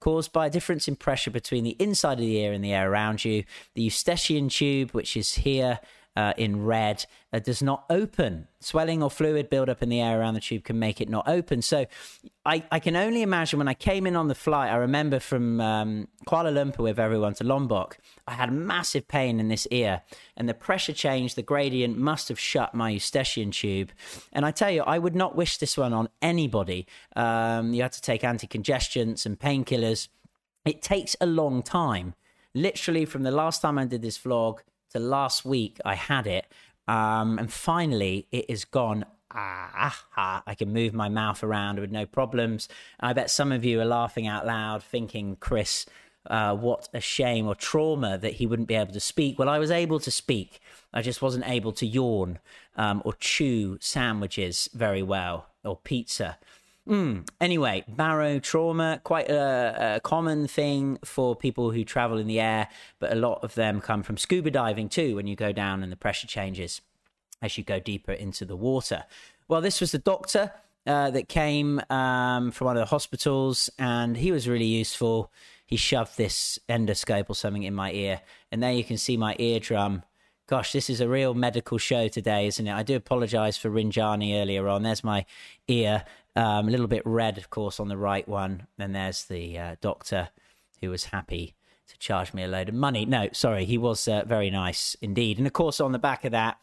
caused by a difference in pressure between the inside of the ear and the air around you. The eustachian tube, which is here uh, in red uh, does not open. Swelling or fluid buildup in the air around the tube can make it not open. So I, I can only imagine when I came in on the flight, I remember from um, Kuala Lumpur with everyone to Lombok, I had massive pain in this ear, and the pressure change, the gradient must have shut my eustachian tube. And I tell you, I would not wish this one on anybody. Um, you had to take anti-congestants and painkillers. It takes a long time. Literally, from the last time I did this vlog to last week I had it, um, and finally it is gone. Ah, ah, I can move my mouth around with no problems. I bet some of you are laughing out loud, thinking, Chris, uh, what a shame or trauma that he wouldn't be able to speak. Well, I was able to speak. I just wasn't able to yawn um, or chew sandwiches very well or pizza. Mm. Anyway, barotrauma, quite a, a, common thing for people who travel in the air, but a lot of them come from scuba diving too when you go down and the pressure changes as you go deeper into the water. Well, this was the doctor uh, that came um, from one of the hospitals, and he was really useful. He shoved this endoscope or something in my ear, and there you can see my eardrum gosh, this is a real medical show today, isn't it? I do apologize for Rinjani earlier on. There's my ear. Um, a little bit red, of course, on the right one. And there's the uh, doctor who was happy to charge me a load of money. No, sorry, he was uh, very nice indeed. And of course, on the back of that,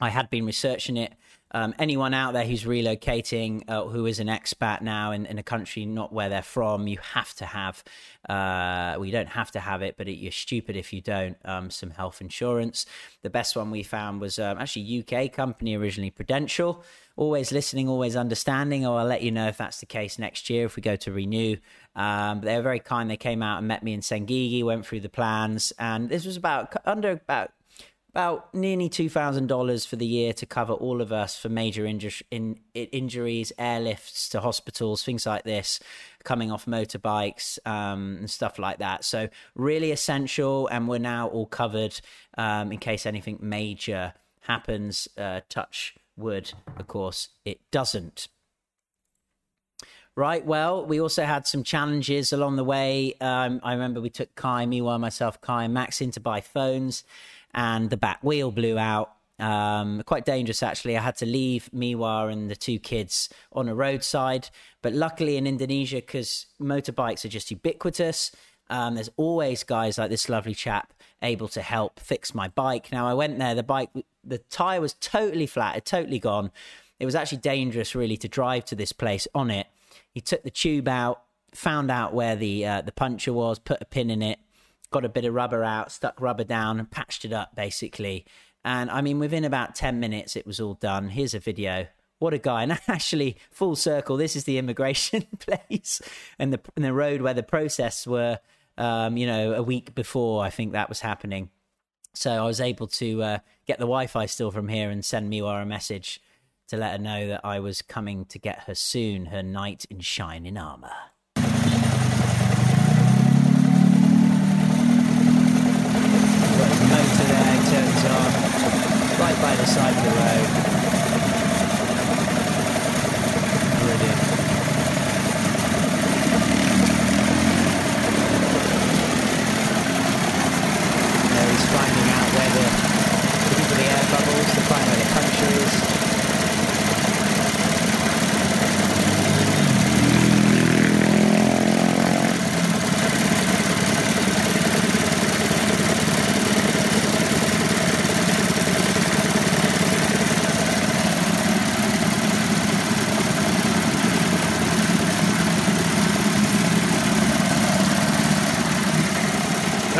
I had been researching it um, anyone out there who's relocating, uh, who is an expat now in, in a country not where they're from, you have to have, uh, well, you don't have to have it, but it, you're stupid if you don't, um, some health insurance. The best one we found was um, actually UK company originally, Prudential. Always listening, always understanding. Oh, I'll let you know if that's the case next year if we go to renew. Um, they were very kind. They came out and met me in Senggigi, went through the plans, and this was about under about about nearly $2,000 for the year to cover all of us for major inju- in, injuries, airlifts to hospitals, things like this, coming off motorbikes um, and stuff like that. So, really essential. And we're now all covered um, in case anything major happens. Uh, touch wood, of course, it doesn't. Right. Well, we also had some challenges along the way. Um, I remember we took Kai, Miwa, myself, Kai, and Max in to buy phones and the back wheel blew out. Um, quite dangerous, actually. I had to leave Miwa and the two kids on a roadside. But luckily in Indonesia, because motorbikes are just ubiquitous, um, there's always guys like this lovely chap able to help fix my bike. Now, I went there, the bike, the tire was totally flat, it totally gone. It was actually dangerous, really, to drive to this place on it. He took the tube out, found out where the uh, the puncture was, put a pin in it, got a bit of rubber out, stuck rubber down, and patched it up basically. And I mean, within about 10 minutes, it was all done. Here's a video. What a guy. And actually, full circle, this is the immigration place and the, and the road where the process were, um, you know, a week before I think that was happening. So I was able to uh, get the Wi Fi still from here and send Miwa a message to let her know that I was coming to get her soon, her knight in shining armor. Right by the side of the road. Brilliant. There he's finding out where the, the air bubbles to find where the puncture is.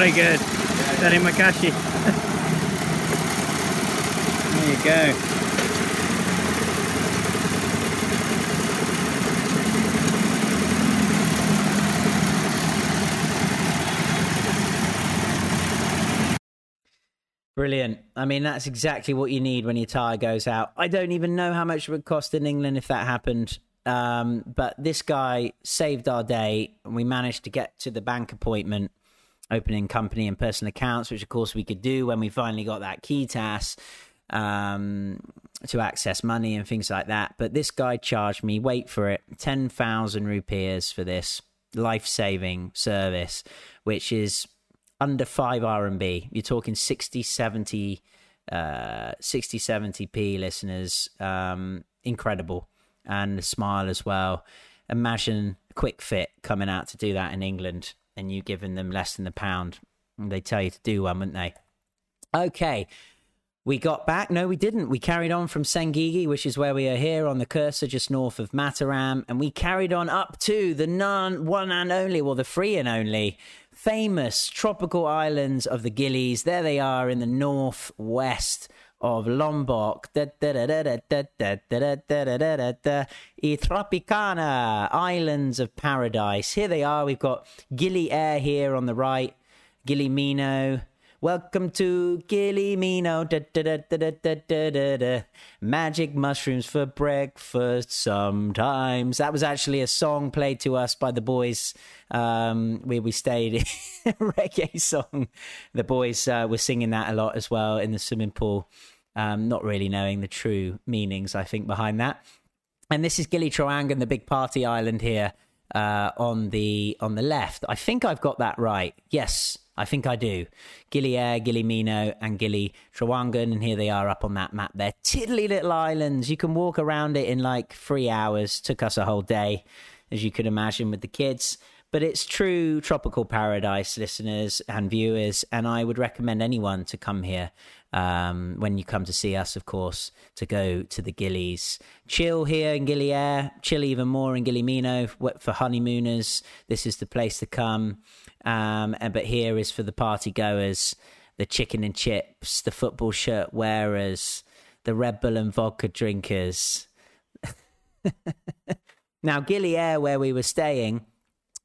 Very good. Terima kasih. there you go. Brilliant. I mean, that's exactly what you need when your tire goes out. I don't even know how much it would cost in England if that happened. Um, but this guy saved our day, and we managed to get to the bank appointment opening company and personal accounts, which of course we could do when we finally got that KITAS um, to access money and things like that. But this guy charged me, wait for it, 10,000 rupees for this life saving service, which is under 5 RMB. You're talking 60, 70, uh, 60, 70p listeners. Um, incredible. And a smile as well. Imagine Kwik Fit coming out to do that in England and you giving them less than a pound. They tell you to do one, wouldn't they? Okay. We got back. No, we didn't. We carried on from Senggigi, which is where we are here on the cursor, just north of Mataram, and we carried on up to the non, one and only, well, the free and only famous tropical islands of the Gilis. There they are in the northwest of Lombok. E Tropicana, Islands of Paradise. Here they are. We've got Gili Air here on the right, Gili Meno. Welcome to Gili Meno. Da, da, da, Magic mushrooms for breakfast sometimes. That was actually a song played to us by the boys um, where we stayed. reggae song. The boys uh, were singing that a lot as well in the swimming pool um, not really knowing the true meanings, I think, behind that. And this is Gili Trawangan, the big party island here uh, on the on the left. I think I've got that right. Yes, I think I do. Gili Air, Gili Meno, and Gili Trawangan, and here they are up on that map. They're tiddly little islands. You can walk around it in like three hours. Took us a whole day, as you could imagine, with the kids. But it's true tropical paradise, listeners and viewers, and I would recommend anyone to come here um, when you come to see us, of course, to go to the Gilis. Chill here in Gili Air, chill even more in Gili Meno for honeymooners. This is the place to come. Um, and, but here is for the party goers, the chicken and chips, the football shirt wearers, the Red Bull and vodka drinkers. now, Gili Air, where we were staying,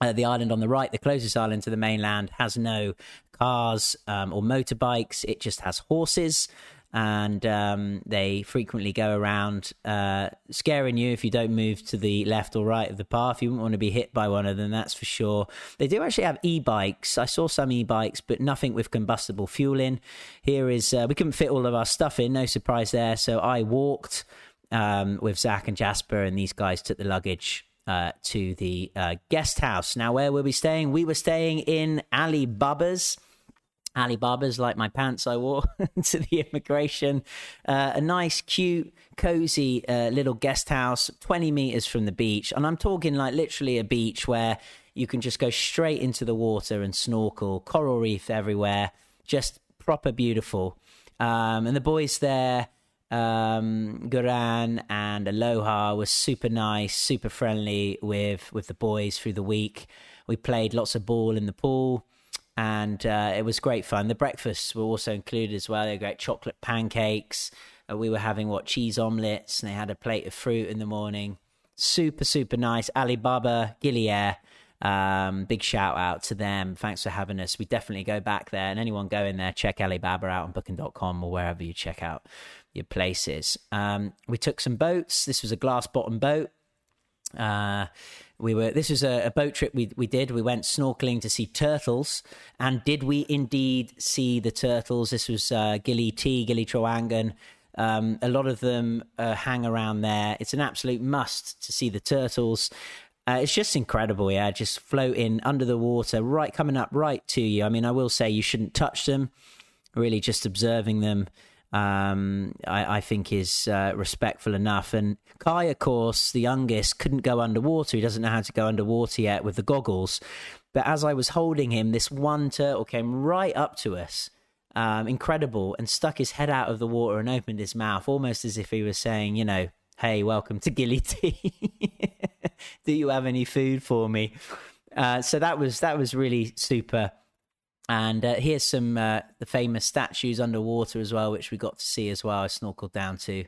uh, the island on the right, the closest island to the mainland, has no cars um, or motorbikes. It just has horses, and um, they frequently go around uh, scaring you if you don't move to the left or right of the path. You wouldn't want to be hit by one of them, that's for sure. They do actually have e-bikes. I saw some e-bikes, but nothing with combustible fuel in. Here is uh, we couldn't fit all of our stuff in. No surprise there. So I walked um, with Zach and Jasper, and these guys took the luggage uh, to the uh, guest house. Now, where were we staying? We were staying in Alibaba's. Alibaba's like my pants I wore to the immigration. Uh, a nice, cute, cozy uh, little guest house, 20 meters from the beach. And I'm talking like literally a beach where you can just go straight into the water and snorkel, coral reef everywhere, just proper beautiful. Um, and the boys there um, Guran and Aloha was super nice, super friendly with with the boys through the week. We played lots of ball in the pool, and uh, it was great fun. The breakfasts were also included as well. They had great chocolate pancakes. Uh, we were having what cheese omelets, and they had a plate of fruit in the morning. Super super nice. Alibaba Gili Air. Um, big shout out to them. Thanks for having us. We definitely go back there. And anyone going there, check Alibaba out on booking.com or wherever you check out your places. Um, we took some boats. This was a glass bottom boat. Uh, we were. This was a, a, boat trip we we did. We went snorkeling to see turtles, and did we indeed see the turtles? This was uh, Gili T, Gili Trawangan. Um, a lot of them uh, hang around there. It's an absolute must to see the turtles. Uh, it's just incredible, yeah. Just floating under the water, right coming up right to you. I mean, I will say you shouldn't touch them. Really, just observing them um, I, I, think is uh, respectful enough. And Kai, of course, the youngest, couldn't go underwater. He doesn't know how to go underwater yet with the goggles. But as I was holding him, this one turtle came right up to us, um, incredible, and stuck his head out of the water and opened his mouth, almost as if he was saying, you know, hey, welcome to T. Do you have any food for me? Uh, so that was that was really super. And uh, here's some uh, the famous statues underwater as well, which we got to see as well. I snorkeled down to.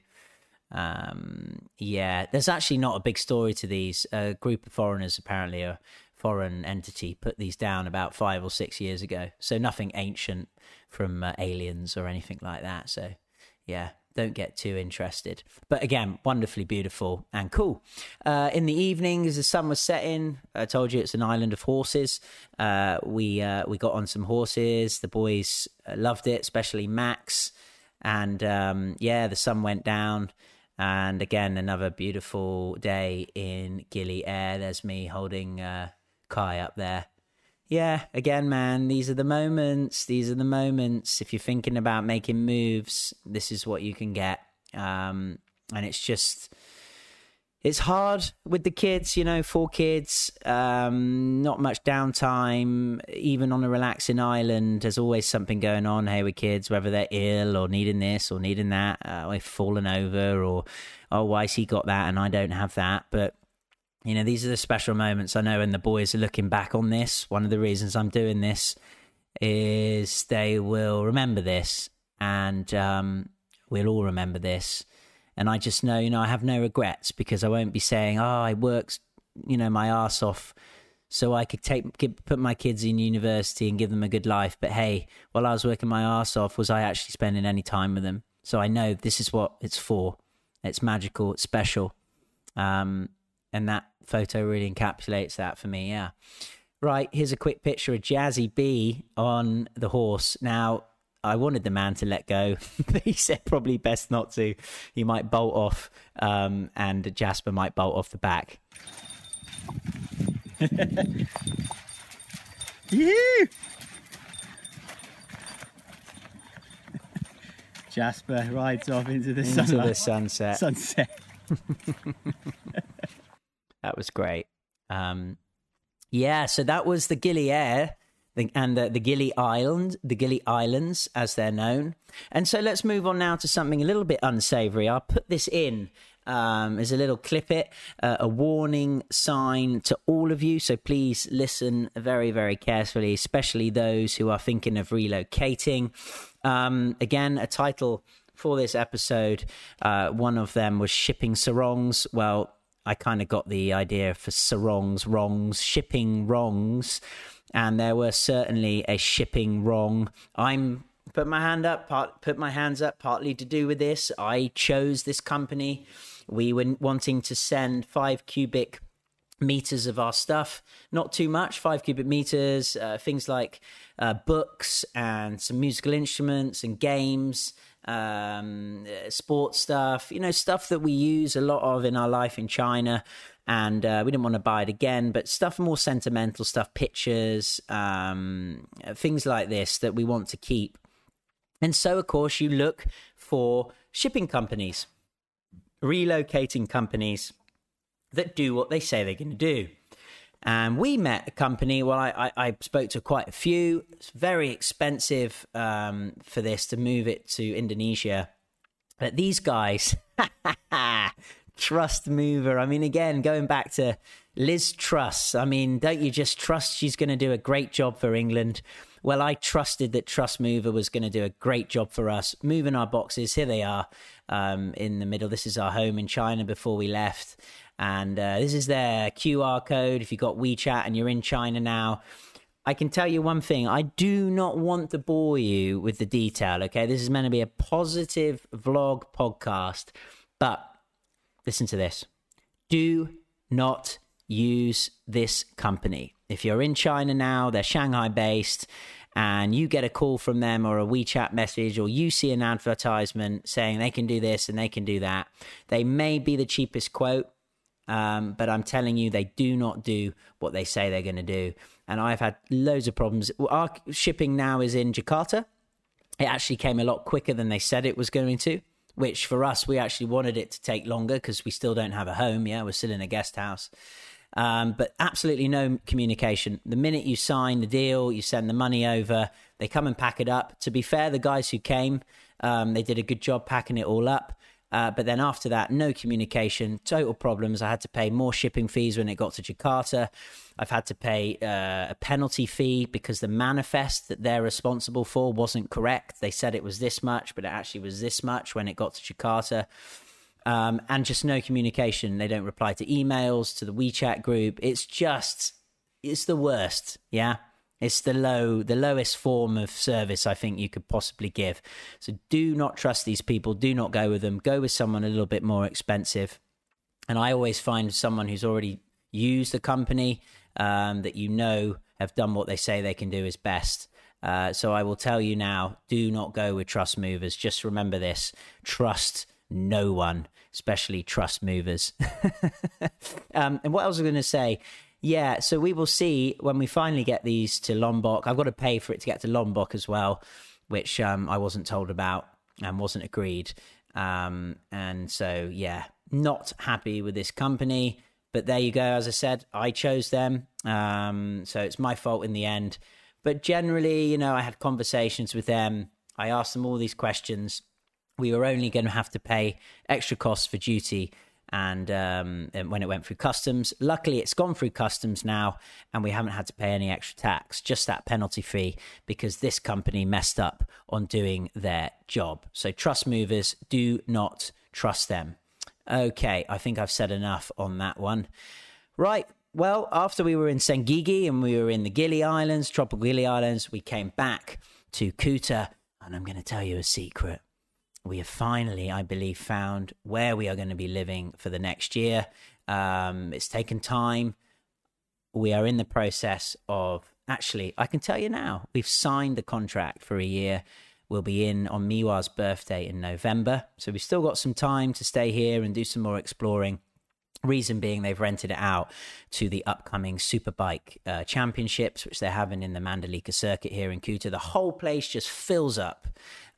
Um, yeah, there's actually not a big story to these. A group of foreigners, apparently a foreign entity, put these down about five or six years ago. So nothing ancient from uh, aliens or anything like that. So yeah, don't get too interested. But again, wonderfully beautiful and cool. Uh, in the evening, as the sun was setting, I told you it's an island of horses. Uh, we uh, we got on some horses. The boys loved it, especially Max. And um, yeah, the sun went down. And again, another beautiful day in Gili Air. There's me holding uh, Kai up there. Yeah, again, man, these are the moments. These are the moments. If you're thinking about making moves, this is what you can get. Um, and it's just, it's hard with the kids, you know, four kids, um, not much downtime, even on a relaxing island. There's always something going on here with kids, whether they're ill or needing this or needing that, uh, or fallen over, or, oh, why's he got that and I don't have that? But, you know, these are the special moments I know, and the boys are looking back on this. One of the reasons I'm doing this is they will remember this, and um, we'll all remember this and I just know, you know, I have no regrets because I won't be saying, "Oh, I worked, you know, my ass off." So I could take put my kids in university and give them a good life. But hey, while I was working my ass off, was I actually spending any time with them? So I know this is what it's for. It's magical. It's special. Um, and that photo really encapsulates that for me. Yeah. Right. Here's a quick picture of Jazzy B on the horse. Now, I wanted the man to let go. he said probably best not to. He might bolt off, um, and Jasper might bolt off the back. Jasper rides off into the Into sunlight. the sunset. sunset. That was great. Um, yeah, so that was the Gili Air and the, the Gili Island, the Gili Islands, as they're known. And so let's move on now to something a little bit unsavory. I'll put this in um, as a little clip it, uh, a warning sign to all of you. So please listen very, very carefully, especially those who are thinking of relocating. Um, again, a title for this episode. Uh, one of them was shipping sarongs. Well, I kind of got the idea for sarongs, wrongs, shipping wrongs and there were certainly a shipping wrong. I'm put my hand up, part, put my hands up, partly to do with this. I chose this company. We were wanting to send five cubic meters of our stuff, not too much, five cubic meters, uh, things like uh, books and some musical instruments and games. Um, sports stuff, you know, stuff that we use a lot of in our life in China, and uh, we didn't want to buy it again. But stuff more sentimental stuff, pictures, um, things like this that we want to keep. And so, of course, you look for shipping companies, relocating companies that do what they say they're going to do. And we met a company. Well, I, I, I spoke to quite a few. It's very expensive um, for this to move it to Indonesia. But these guys, Trust Mover. I mean, again, going back to Liz Truss. I mean, don't you just trust she's going to do a great job for England? Well, I trusted that Trust Mover was going to do a great job for us, moving our boxes. Here they are um, in the middle. This is our home in China before we left. And uh, this is their QR code. If you've got WeChat and you're in China now, I can tell you one thing. I do not want to bore you with the detail, okay? This is meant to be a positive vlog podcast. But listen to this. Do not use this company. If you're in China now, they're Shanghai based, and you get a call from them or a WeChat message, or you see an advertisement saying they can do this and they can do that, they may be the cheapest quote. Um, but I'm telling you, they do not do what they say they're going to do. And I've had loads of problems. Our shipping now is in Jakarta. It actually came a lot quicker than they said it was going to which for us, we actually wanted it to take longer because we still don't have a home. Yeah, we're still in a guest house. Um, but absolutely no communication. The minute you sign the deal, you send the money over, they come and pack it up. To be fair, the guys who came, um, they did a good job packing it all up. Uh, but then after that, no communication, total problems. I had to pay more shipping fees when it got to Jakarta. I've had to pay uh, a penalty fee because the manifest that they're responsible for wasn't correct. They said it was this much, but it actually was this much when it got to Jakarta. Um, and just no communication. They don't reply to emails, to the WeChat group. It's just, it's the worst. Yeah. It's the low, the lowest form of service I think you could possibly give. So do not trust these people. Do not go with them. Go with someone a little bit more expensive. And I always find someone who's already used the company um, that you know have done what they say they can do is best. Uh, so I will tell you now: do not go with trust movers. Just remember this: trust no one, especially trust movers. um, and what else was I going to say? Yeah, so we will see when we finally get these to Lombok. I've got to pay for it to get to Lombok as well, which um, I wasn't told about and wasn't agreed. Um, and so, yeah, not happy with this company. But there you go. As I said, I chose them. Um, so it's my fault in the end. But generally, you know, I had conversations with them. I asked them all these questions. We were only going to have to pay extra costs for duty and, um, and when it went through customs. Luckily, it's gone through customs now, and we haven't had to pay any extra tax, just that penalty fee, because this company messed up on doing their job. So, trust movers, do not trust them. Okay, I think I've said enough on that one. Right, well, after we were in Senggigi and we were in the Gili Islands, Tropical Gili Islands, we came back to Kuta, and I'm going to tell you a secret we have finally, I believe, found where we are going to be living for the next year. Um, it's taken time. We are in the process of actually, I can tell you now, we've signed the contract for a year. We'll be in on Miwa's birthday in November. So we've still got some time to stay here and do some more exploring. Reason being, they've rented it out to the upcoming Superbike uh, Championships, which they're having in the Mandalika circuit here in Kuta. The whole place just fills up.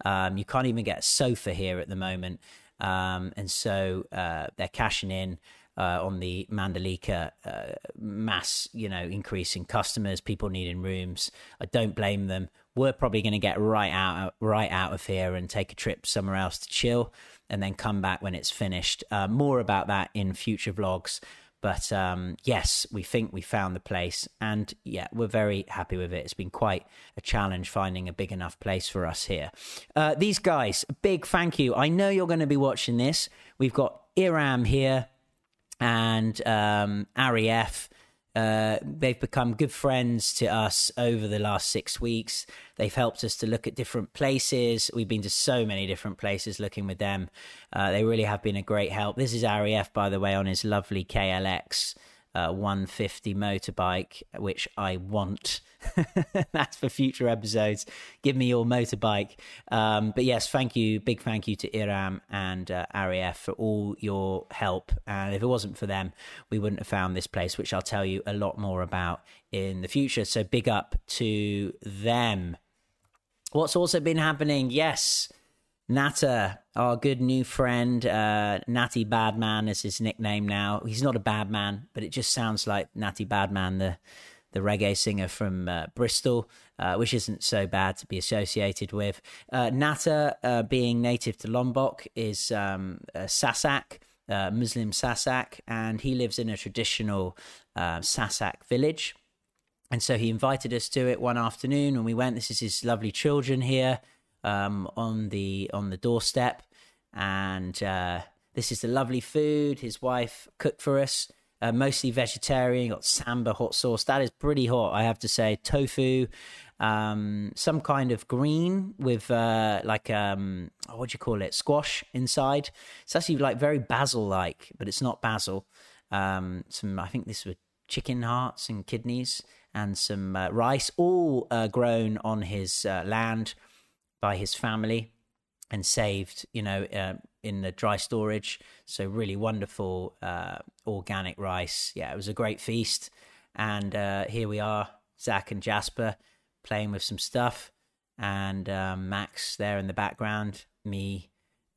Um, you can't even get a sofa here at the moment. Um, and so uh, they're cashing in. Uh, on the Mandalika uh, mass, you know, increase in customers, people needing rooms. I don't blame them. We're probably going to get right out, right out of here and take a trip somewhere else to chill and then come back when it's finished. Uh, more about that in future vlogs. But um, yes, we think we found the place, and yeah, we're very happy with it. It's been quite a challenge finding a big enough place for us here. Uh, these guys, big thank you. I know you're going to be watching this. We've got Iram here and um, uh, they've become good friends to us over the last six weeks. They've helped us to look at different places. We've been to so many different places looking with them. Uh, they really have been a great help. This is Arief, by the way, on his lovely KLX uh, 150 motorbike, which I want. That's for future episodes. Give me your motorbike. Um, but yes, thank you. Big thank you to Iram and uh, Arief for all your help. And if it wasn't for them, we wouldn't have found this place, which I'll tell you a lot more about in the future. So big up to them. What's also been happening? Yes, Natta, our good new friend, uh, Natty Badman is his nickname now. He's not a bad man, but it just sounds like Natty Badman, the the reggae singer from uh, Bristol, uh, which isn't so bad to be associated with. Uh, Natta, uh, being native to Lombok, is um, Sasak, uh, Muslim Sasak, and he lives in a traditional uh, Sasak village. And so he invited us to it one afternoon, and we went. This is his lovely children here um, on the on the doorstep, and uh, this is the lovely food his wife cooked for us. Uh, mostly vegetarian. Got sambal hot sauce. That is pretty hot, I have to say. Tofu, um, some kind of green with uh, like um, oh, what do you call it? Squash inside. It's actually like very basil like, but it's not basil. Um, some I think this was chicken hearts and kidneys and some uh, rice, all uh, grown on his uh, land by his family and saved, you know, uh, in the dry storage. So really wonderful uh, organic rice. Yeah, it was a great feast. And uh, here we are, Zach and Jasper playing with some stuff, and um, Max there in the background. Me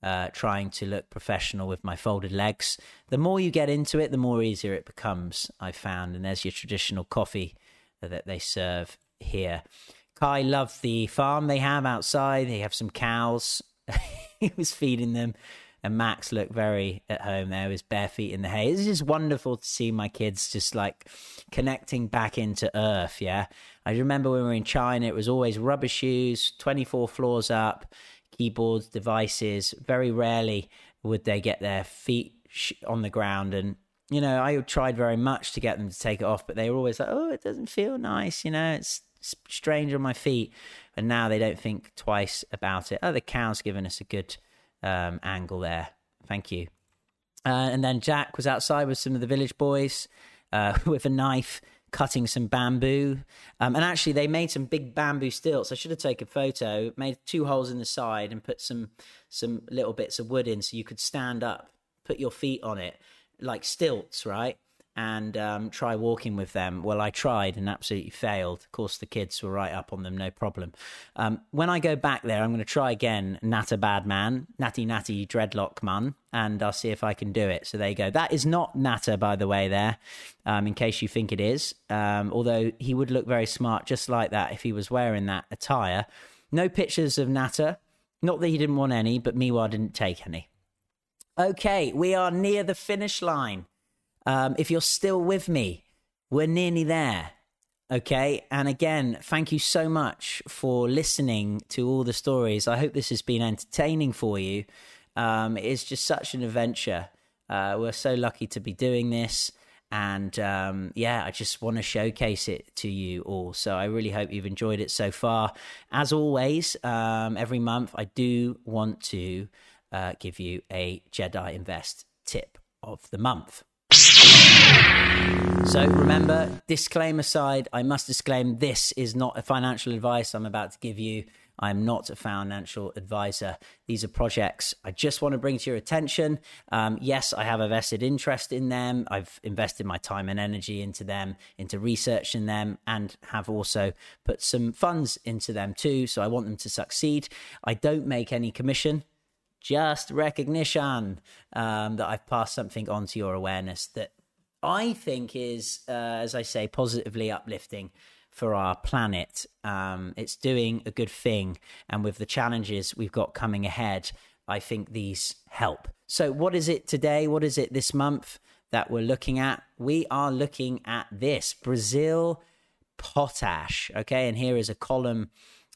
uh, trying to look professional with my folded legs. The more you get into it, the more easier it becomes. I found, and there's your traditional coffee that they serve here. Kai loved the farm they have outside. They have some cows. he was feeding them. And Max looked very at home there, his bare feet in the hay. It's just wonderful to see my kids just like connecting back into earth. Yeah. I remember when we were in China, it was always rubber shoes, 24 floors up, keyboards, devices. Very rarely would they get their feet on the ground and you know, I tried very much to get them to take it off, but they were always like, "Oh, it doesn't feel nice," you know. It's strange on my feet. And now they don't think twice about it. Oh, the cow's given us a good um, angle there. Thank you. Uh, and then Jack was outside with some of the village boys uh, with a knife cutting some bamboo. Um, and actually, they made some big bamboo stilts. I should have taken a photo. Made two holes in the side and put some some little bits of wood in so you could stand up, put your feet on it like stilts, right? And um, try walking with them. Well, I tried and absolutely failed. Of course, the kids were right up on them, no problem. Um, when I go back there, I'm going to try again, Natter Bad Man, Natty Natty Dreadlock Man, and I'll see if I can do it. So there you go. That is not Natter, by the way, there, um, in case you think it is. Um, although he would look very smart just like that if he was wearing that attire. No pictures of Natter. Not that he didn't want any, but Miwa didn't take any. Okay, we are near the finish line. Um, if you're still with me, we're nearly there. Okay. And again, thank you so much for listening to all the stories. I hope this has been entertaining for you. Um, it's just such an adventure. Uh, we're so lucky to be doing this. And um, yeah, I just want to showcase it to you all. So I really hope you've enjoyed it so far. As always, um, every month I do want to uh, give you a Jedi Invest tip of the month. So remember, disclaimer side, I must disclaim this is not a financial advice I'm about to give you. I'm not a financial advisor. These are projects I just want to bring to your attention. Um, yes, I have a vested interest in them. I've invested my time and energy into them, into researching them, and have also put some funds into them too. So I want them to succeed. I don't make any commission just recognition um, that I've passed something onto your awareness that I think is, uh, as I say, positively uplifting for our planet. Um, it's doing a good thing. And with the challenges we've got coming ahead, I think these help. So, what is it today? What is it this month that we're looking at? We are looking at this Brazil potash. Okay. And here is a column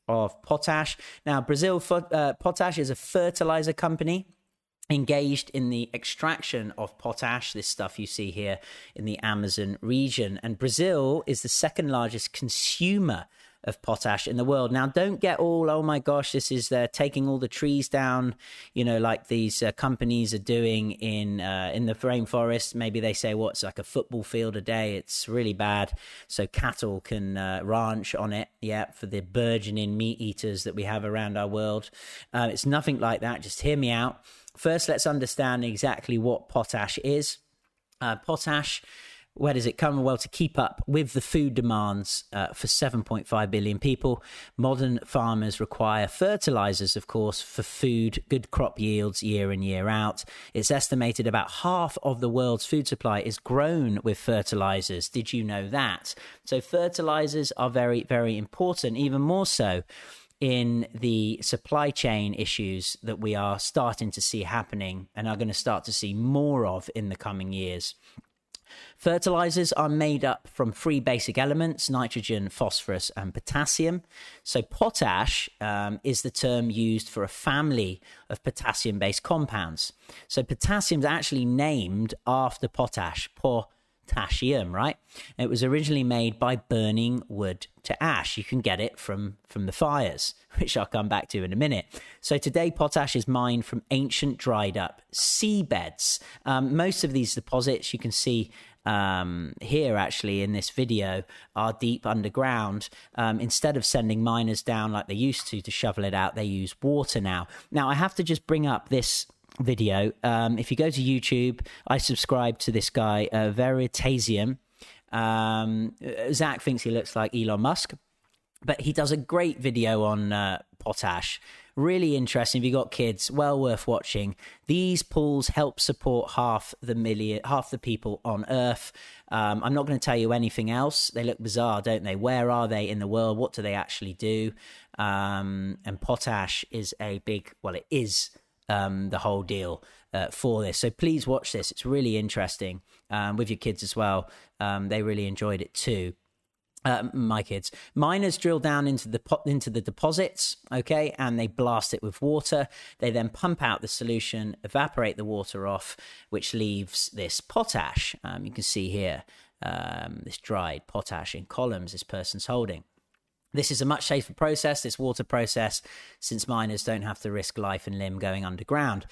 of potash. Now, Brazil uh, Potash is a fertilizer company engaged in the extraction of potash, this stuff you see here in the Amazon region. And Brazil is the second largest consumer of potash in the world. Now, don't get all, oh my gosh, this is they're taking all the trees down, you know, like these uh, companies are doing in uh, in the rainforest. Maybe they say what's well, like a football field a day. It's really bad, so cattle can uh, ranch on it. Yeah, for the burgeoning meat eaters that we have around our world. Uh, it's nothing like that. Just hear me out. First, let's understand exactly what potash is. Uh, potash where does it come? Well, to keep up with the food demands uh, for 7.5 billion people, modern farmers require fertilizers, of course, for food, good crop yields year in, year out. It's estimated about half of the world's food supply is grown with fertilizers. Did you know that? So, fertilizers are very, very important, even more so in the supply chain issues that we are starting to see happening and are going to start to see more of in the coming years. Fertilizers are made up from three basic elements nitrogen, phosphorus, and potassium. So, potash um, is the term used for a family of potassium based compounds. So, potassium is actually named after potash, potassium, right? It was originally made by burning wood to ash. You can get it from from the fires, which I'll come back to in a minute. So today, potash is mined from ancient dried up seabeds. Um, most of these deposits you can see um, here actually in this video are deep underground. Um, instead of sending miners down like they used to to shovel it out, they use water now. Now I have to just bring up this video. Um, if you go to YouTube, I subscribe to this guy, uh, Veritasium. Um, Zach thinks he looks like Elon Musk, but he does a great video on uh, potash Really interesting. If you got kids, well worth watching. These pools help support half the million, half the people on Earth. Um, I'm not going to tell you anything else. They look bizarre, don't they? Where are they in the world? What do they actually do? Um, and potash is a big, well, it is um, the whole deal uh, for this. So please watch this. It's really interesting um, with your kids as well. Um, they really enjoyed it too. Uh, my kids miners drill down into the into the deposits okay and they blast it with water they then pump out the solution evaporate the water off which leaves this potash um, you can see here um, this dried potash in columns this person's holding This is a much safer process, this water process, since miners don't have to risk life and limb going underground.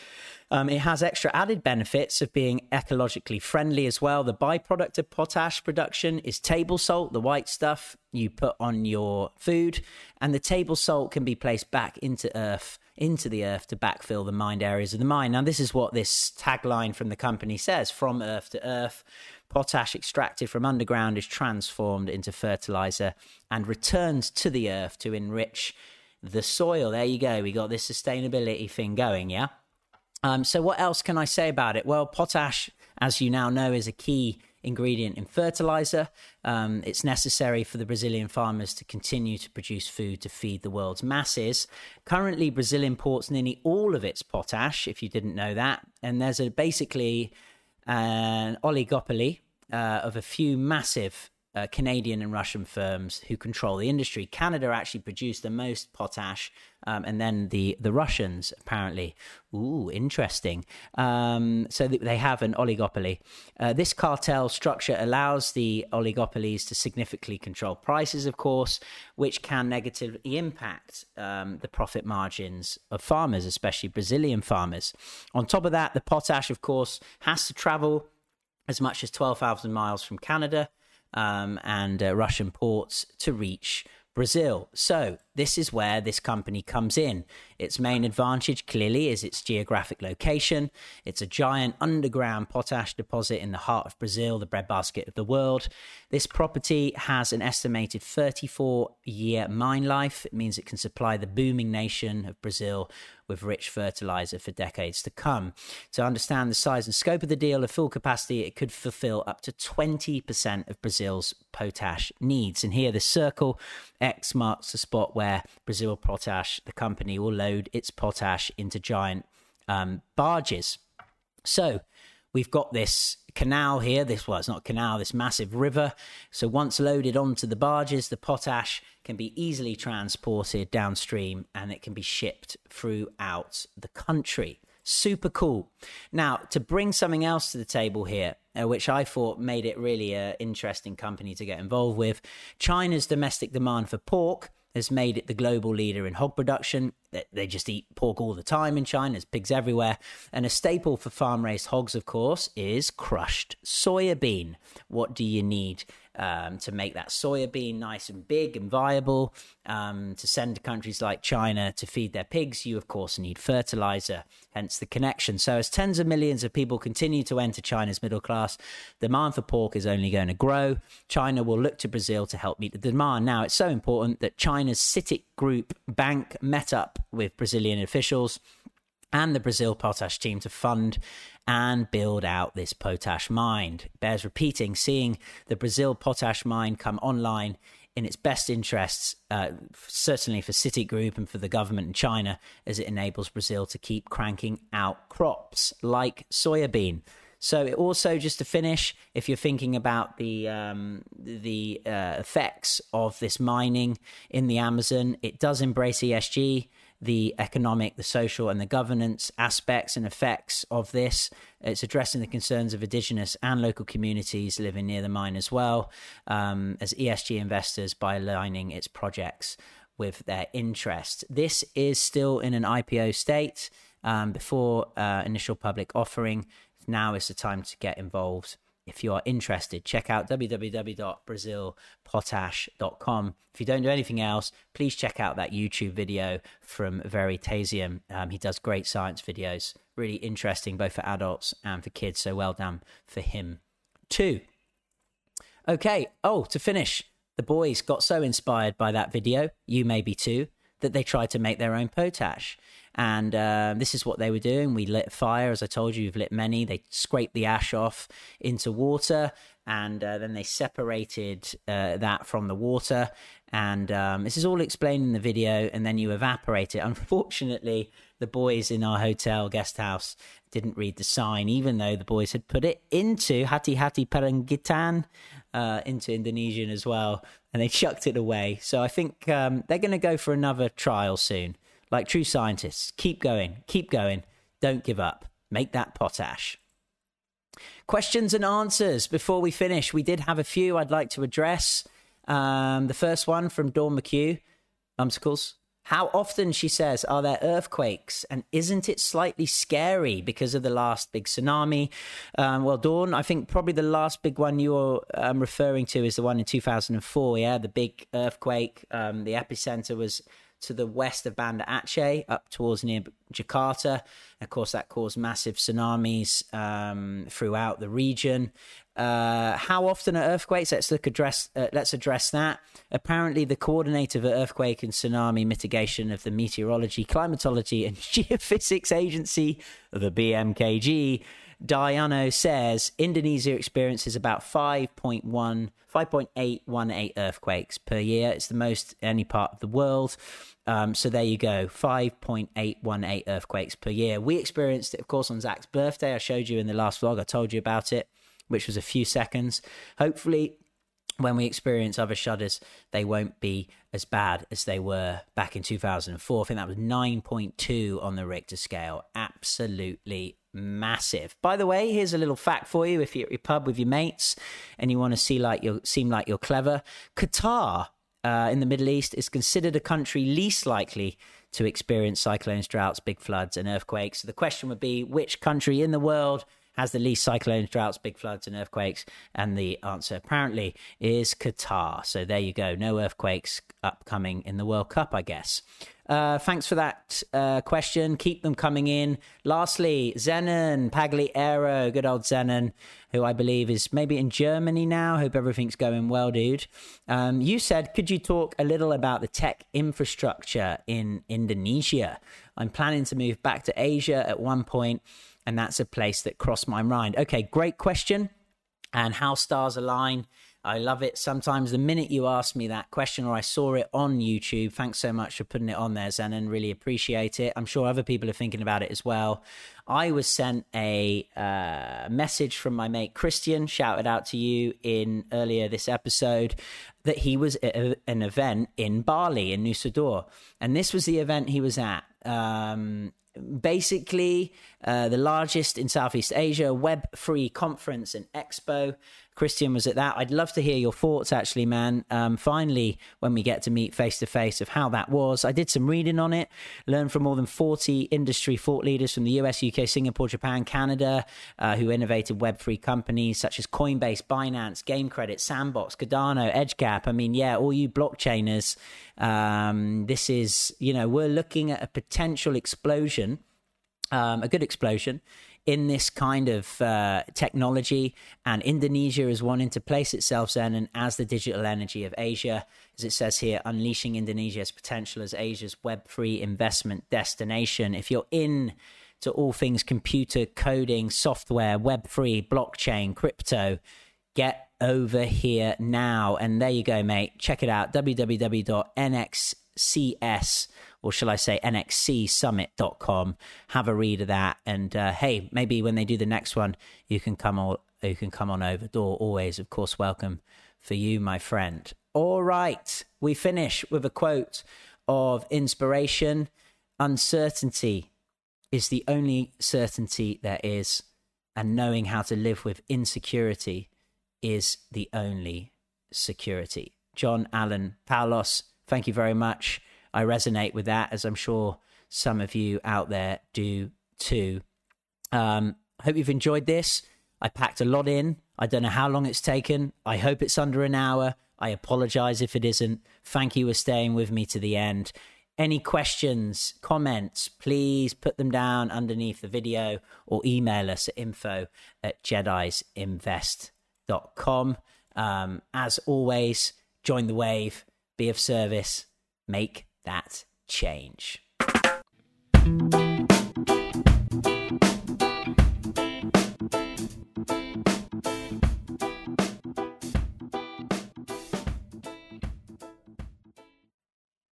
Um, it has extra added benefits of being ecologically friendly as well. The byproduct of potash production is table salt, the white stuff you put on your food, and the table salt can be placed back into earth, into the earth to backfill the mined areas of the mine. Now, this is what this tagline from the company says from earth to earth. Potash extracted from underground is transformed into fertilizer and returned to the earth to enrich the soil. There you go. We got this sustainability thing going, yeah? Um, so, what else can I say about it? Well, potash, as you now know, is a key ingredient in fertilizer. Um, it's necessary for the Brazilian farmers to continue to produce food to feed the world's masses. Currently, Brazil imports nearly all of its potash, if you didn't know that. And there's a basically an oligopoly uh, of a few massive uh, Canadian and Russian firms who control the industry. Canada actually produced the most potash, um, and then the the Russians apparently. Ooh, interesting. Um, so they have an oligopoly. Uh, this cartel structure allows the oligopolies to significantly control prices, of course, which can negatively impact um, the profit margins of farmers, especially Brazilian farmers. On top of that, the potash, of course, has to travel as much as 12,000 miles from Canada um, and uh, Russian ports to reach Brazil. So, this is where this company comes in. Its main advantage clearly is its geographic location. It's a giant underground potash deposit in the heart of Brazil, the breadbasket of the world. This property has an estimated 34 year mine life. It means it can supply the booming nation of Brazil with rich fertilizer for decades to come. To understand the size and scope of the deal, at full capacity, it could fulfill up to 20% of Brazil's potash needs. And here, the circle X marks the spot where Brazil Potash, the company, will load its potash into giant um, barges. So, we've got this canal here. This well, it's not canal. This massive river. So once loaded onto the barges, the potash can be easily transported downstream, and it can be shipped throughout the country. Super cool. Now, to bring something else to the table here, uh, which I thought made it really an interesting company to get involved with, China's domestic demand for pork has made it the global leader in hog production. They just eat pork all the time in China. There's pigs everywhere. And a staple for farm raised hogs, of course, is crushed soya bean. What do you need um, to make that soya bean nice and big and viable? Um, to send to countries like China to feed their pigs, you, of course, need fertilizer, hence the connection. So, as tens of millions of people continue to enter China's middle class, demand for pork is only going to grow. China will look to Brazil to help meet the demand. Now, it's so important that China's CITIC Group Bank met up with Brazilian officials and the Brazil potash team to fund and build out this potash mine. Bears repeating, seeing the Brazil potash mine come online in its best interests, uh, certainly for CITIC Group and for the government in China, as it enables Brazil to keep cranking out crops like soybean. So it also, just to finish, if you're thinking about the um, the uh, effects of this mining in the Amazon, it does embrace ESG the economic, the social, and the governance aspects and effects of this. It's addressing the concerns of indigenous and local communities living near the mine as well um, as ESG investors by aligning its projects with their interests. This is still in an IPO state um, before uh, initial public offering. Now is the time to get involved if you are interested, check out www.brazilpotash.com. If you don't do anything else, please check out that YouTube video from Veritasium. Um, he does great science videos, really interesting both for adults and for kids. So well done for him too. Okay. Oh, to finish, the boys got so inspired by that video, you may be too, that they tried to make their own potash. And uh, this is what they were doing. We lit fire, as I told you, we've lit many. They scraped the ash off into water and uh, then they separated uh, that from the water. And um, this is all explained in the video, and then you evaporate it. Unfortunately, the boys in our hotel guest house didn't read the sign, even though the boys had put it into Hati Hati Peringatan, uh, into Indonesian as well, and they chucked it away. So I think um, they're going to go for another trial soon like true scientists. Keep going, keep going. Don't give up. Make that potash. Questions and answers before we finish. We did have a few I'd like to address. Um, the first one from Dawn McHugh, Umsicles. How often, she says, are there earthquakes? And isn't it slightly scary because of the last big tsunami? Um, well, Dawn, I think probably the last big one you're um, referring to is the one in 2004. Yeah, the big earthquake. Um, the epicenter was to the west of Banda Aceh, up towards near Jakarta. Of course, that caused massive tsunamis um, throughout the region. Uh, how often are earthquakes? Let's look address. Uh, let's address that. Apparently, the coordinator for earthquake and tsunami mitigation of the Meteorology, Climatology, and Geophysics Agency, the BMKG, Daryono says Indonesia experiences about 5.1, 5.818 earthquakes per year. It's the most any part of the world. Um, so there you go, 5.818 earthquakes per year. We experienced it, of course, on Zach's birthday. I showed you in the last vlog. I told you about it, which was a few seconds. Hopefully, when we experience other shudders, they won't be as bad as they were back in 2004. I think that was 9.2 on the Richter scale. Absolutely massive. By the way, here's a little fact for you: if you're at your pub with your mates and you want to see like you seem like you're clever, Qatar uh, in the Middle East is considered a country least likely to experience cyclones, droughts, big floods, and earthquakes. So the question would be: which country in the world? Has the least cyclones, droughts, big floods, and earthquakes? And the answer apparently is Qatar. So there you go. No earthquakes upcoming in the World Cup, I guess. Uh, thanks for that uh, question. Keep them coming in. Lastly, Zenon Pagliero, good old Zenon, who I believe is maybe in Germany now. Hope everything's going well, dude. Um, you said, could you talk a little about the tech infrastructure in Indonesia? I'm planning to move back to Asia at one point, and that's a place that crossed my mind. Okay, great question. And how stars align I love it. Sometimes the minute you ask me that question or I saw it on YouTube, thanks so much for putting it on there, Zenon. Really appreciate it. I'm sure other people are thinking about it as well. I was sent a uh, message from my mate Christian, shouted out to you in earlier this episode, that he was at a, an event in Bali, in Nusa Dua. And this was the event he was at. Um, basically uh, the largest in Southeast Asia web free conference and expo. Christian was at that. I'd love to hear your thoughts, actually, man. Um, finally, when we get to meet face to face, of how that was. I did some reading on it, learned from more than 40 industry thought leaders from the US, UK, Singapore, Japan, Canada, uh, who innovated Web3 companies such as Coinbase, Binance, Game Credit, Sandbox, Cardano, EdgeCap. I mean, yeah, all you blockchainers, um, this is, you know, we're looking at a potential explosion. Um, a good explosion in this kind of uh, technology, and Indonesia is wanting to place itself then as the digital energy of Asia, as it says here, unleashing Indonesia's potential as Asia's Web3 investment destination. If you're in to all things computer coding, software, Web3, blockchain, crypto, get over here now. And there you go, mate. Check it out www.nxcs or shall I say nxcsummit.com. Have a read of that, and uh, hey, maybe when they do the next one, you can come on. You can come on over. Door always, of course, welcome for you, my friend. All right, we finish with a quote of inspiration. Uncertainty is the only certainty there is, and knowing how to live with insecurity is the only security. John Allen Paulos, thank you very much. I resonate with that, as I'm sure some of you out there do too. Um, I hope you've enjoyed this. I packed a lot in. I don't know how long it's taken. I hope it's under an hour. I apologize if it isn't. Thank you for staying with me to the end. Any questions, comments, please put them down underneath the video or email us at info at jedisinvest.com. Um, as always, join the wave, be of service, make that change.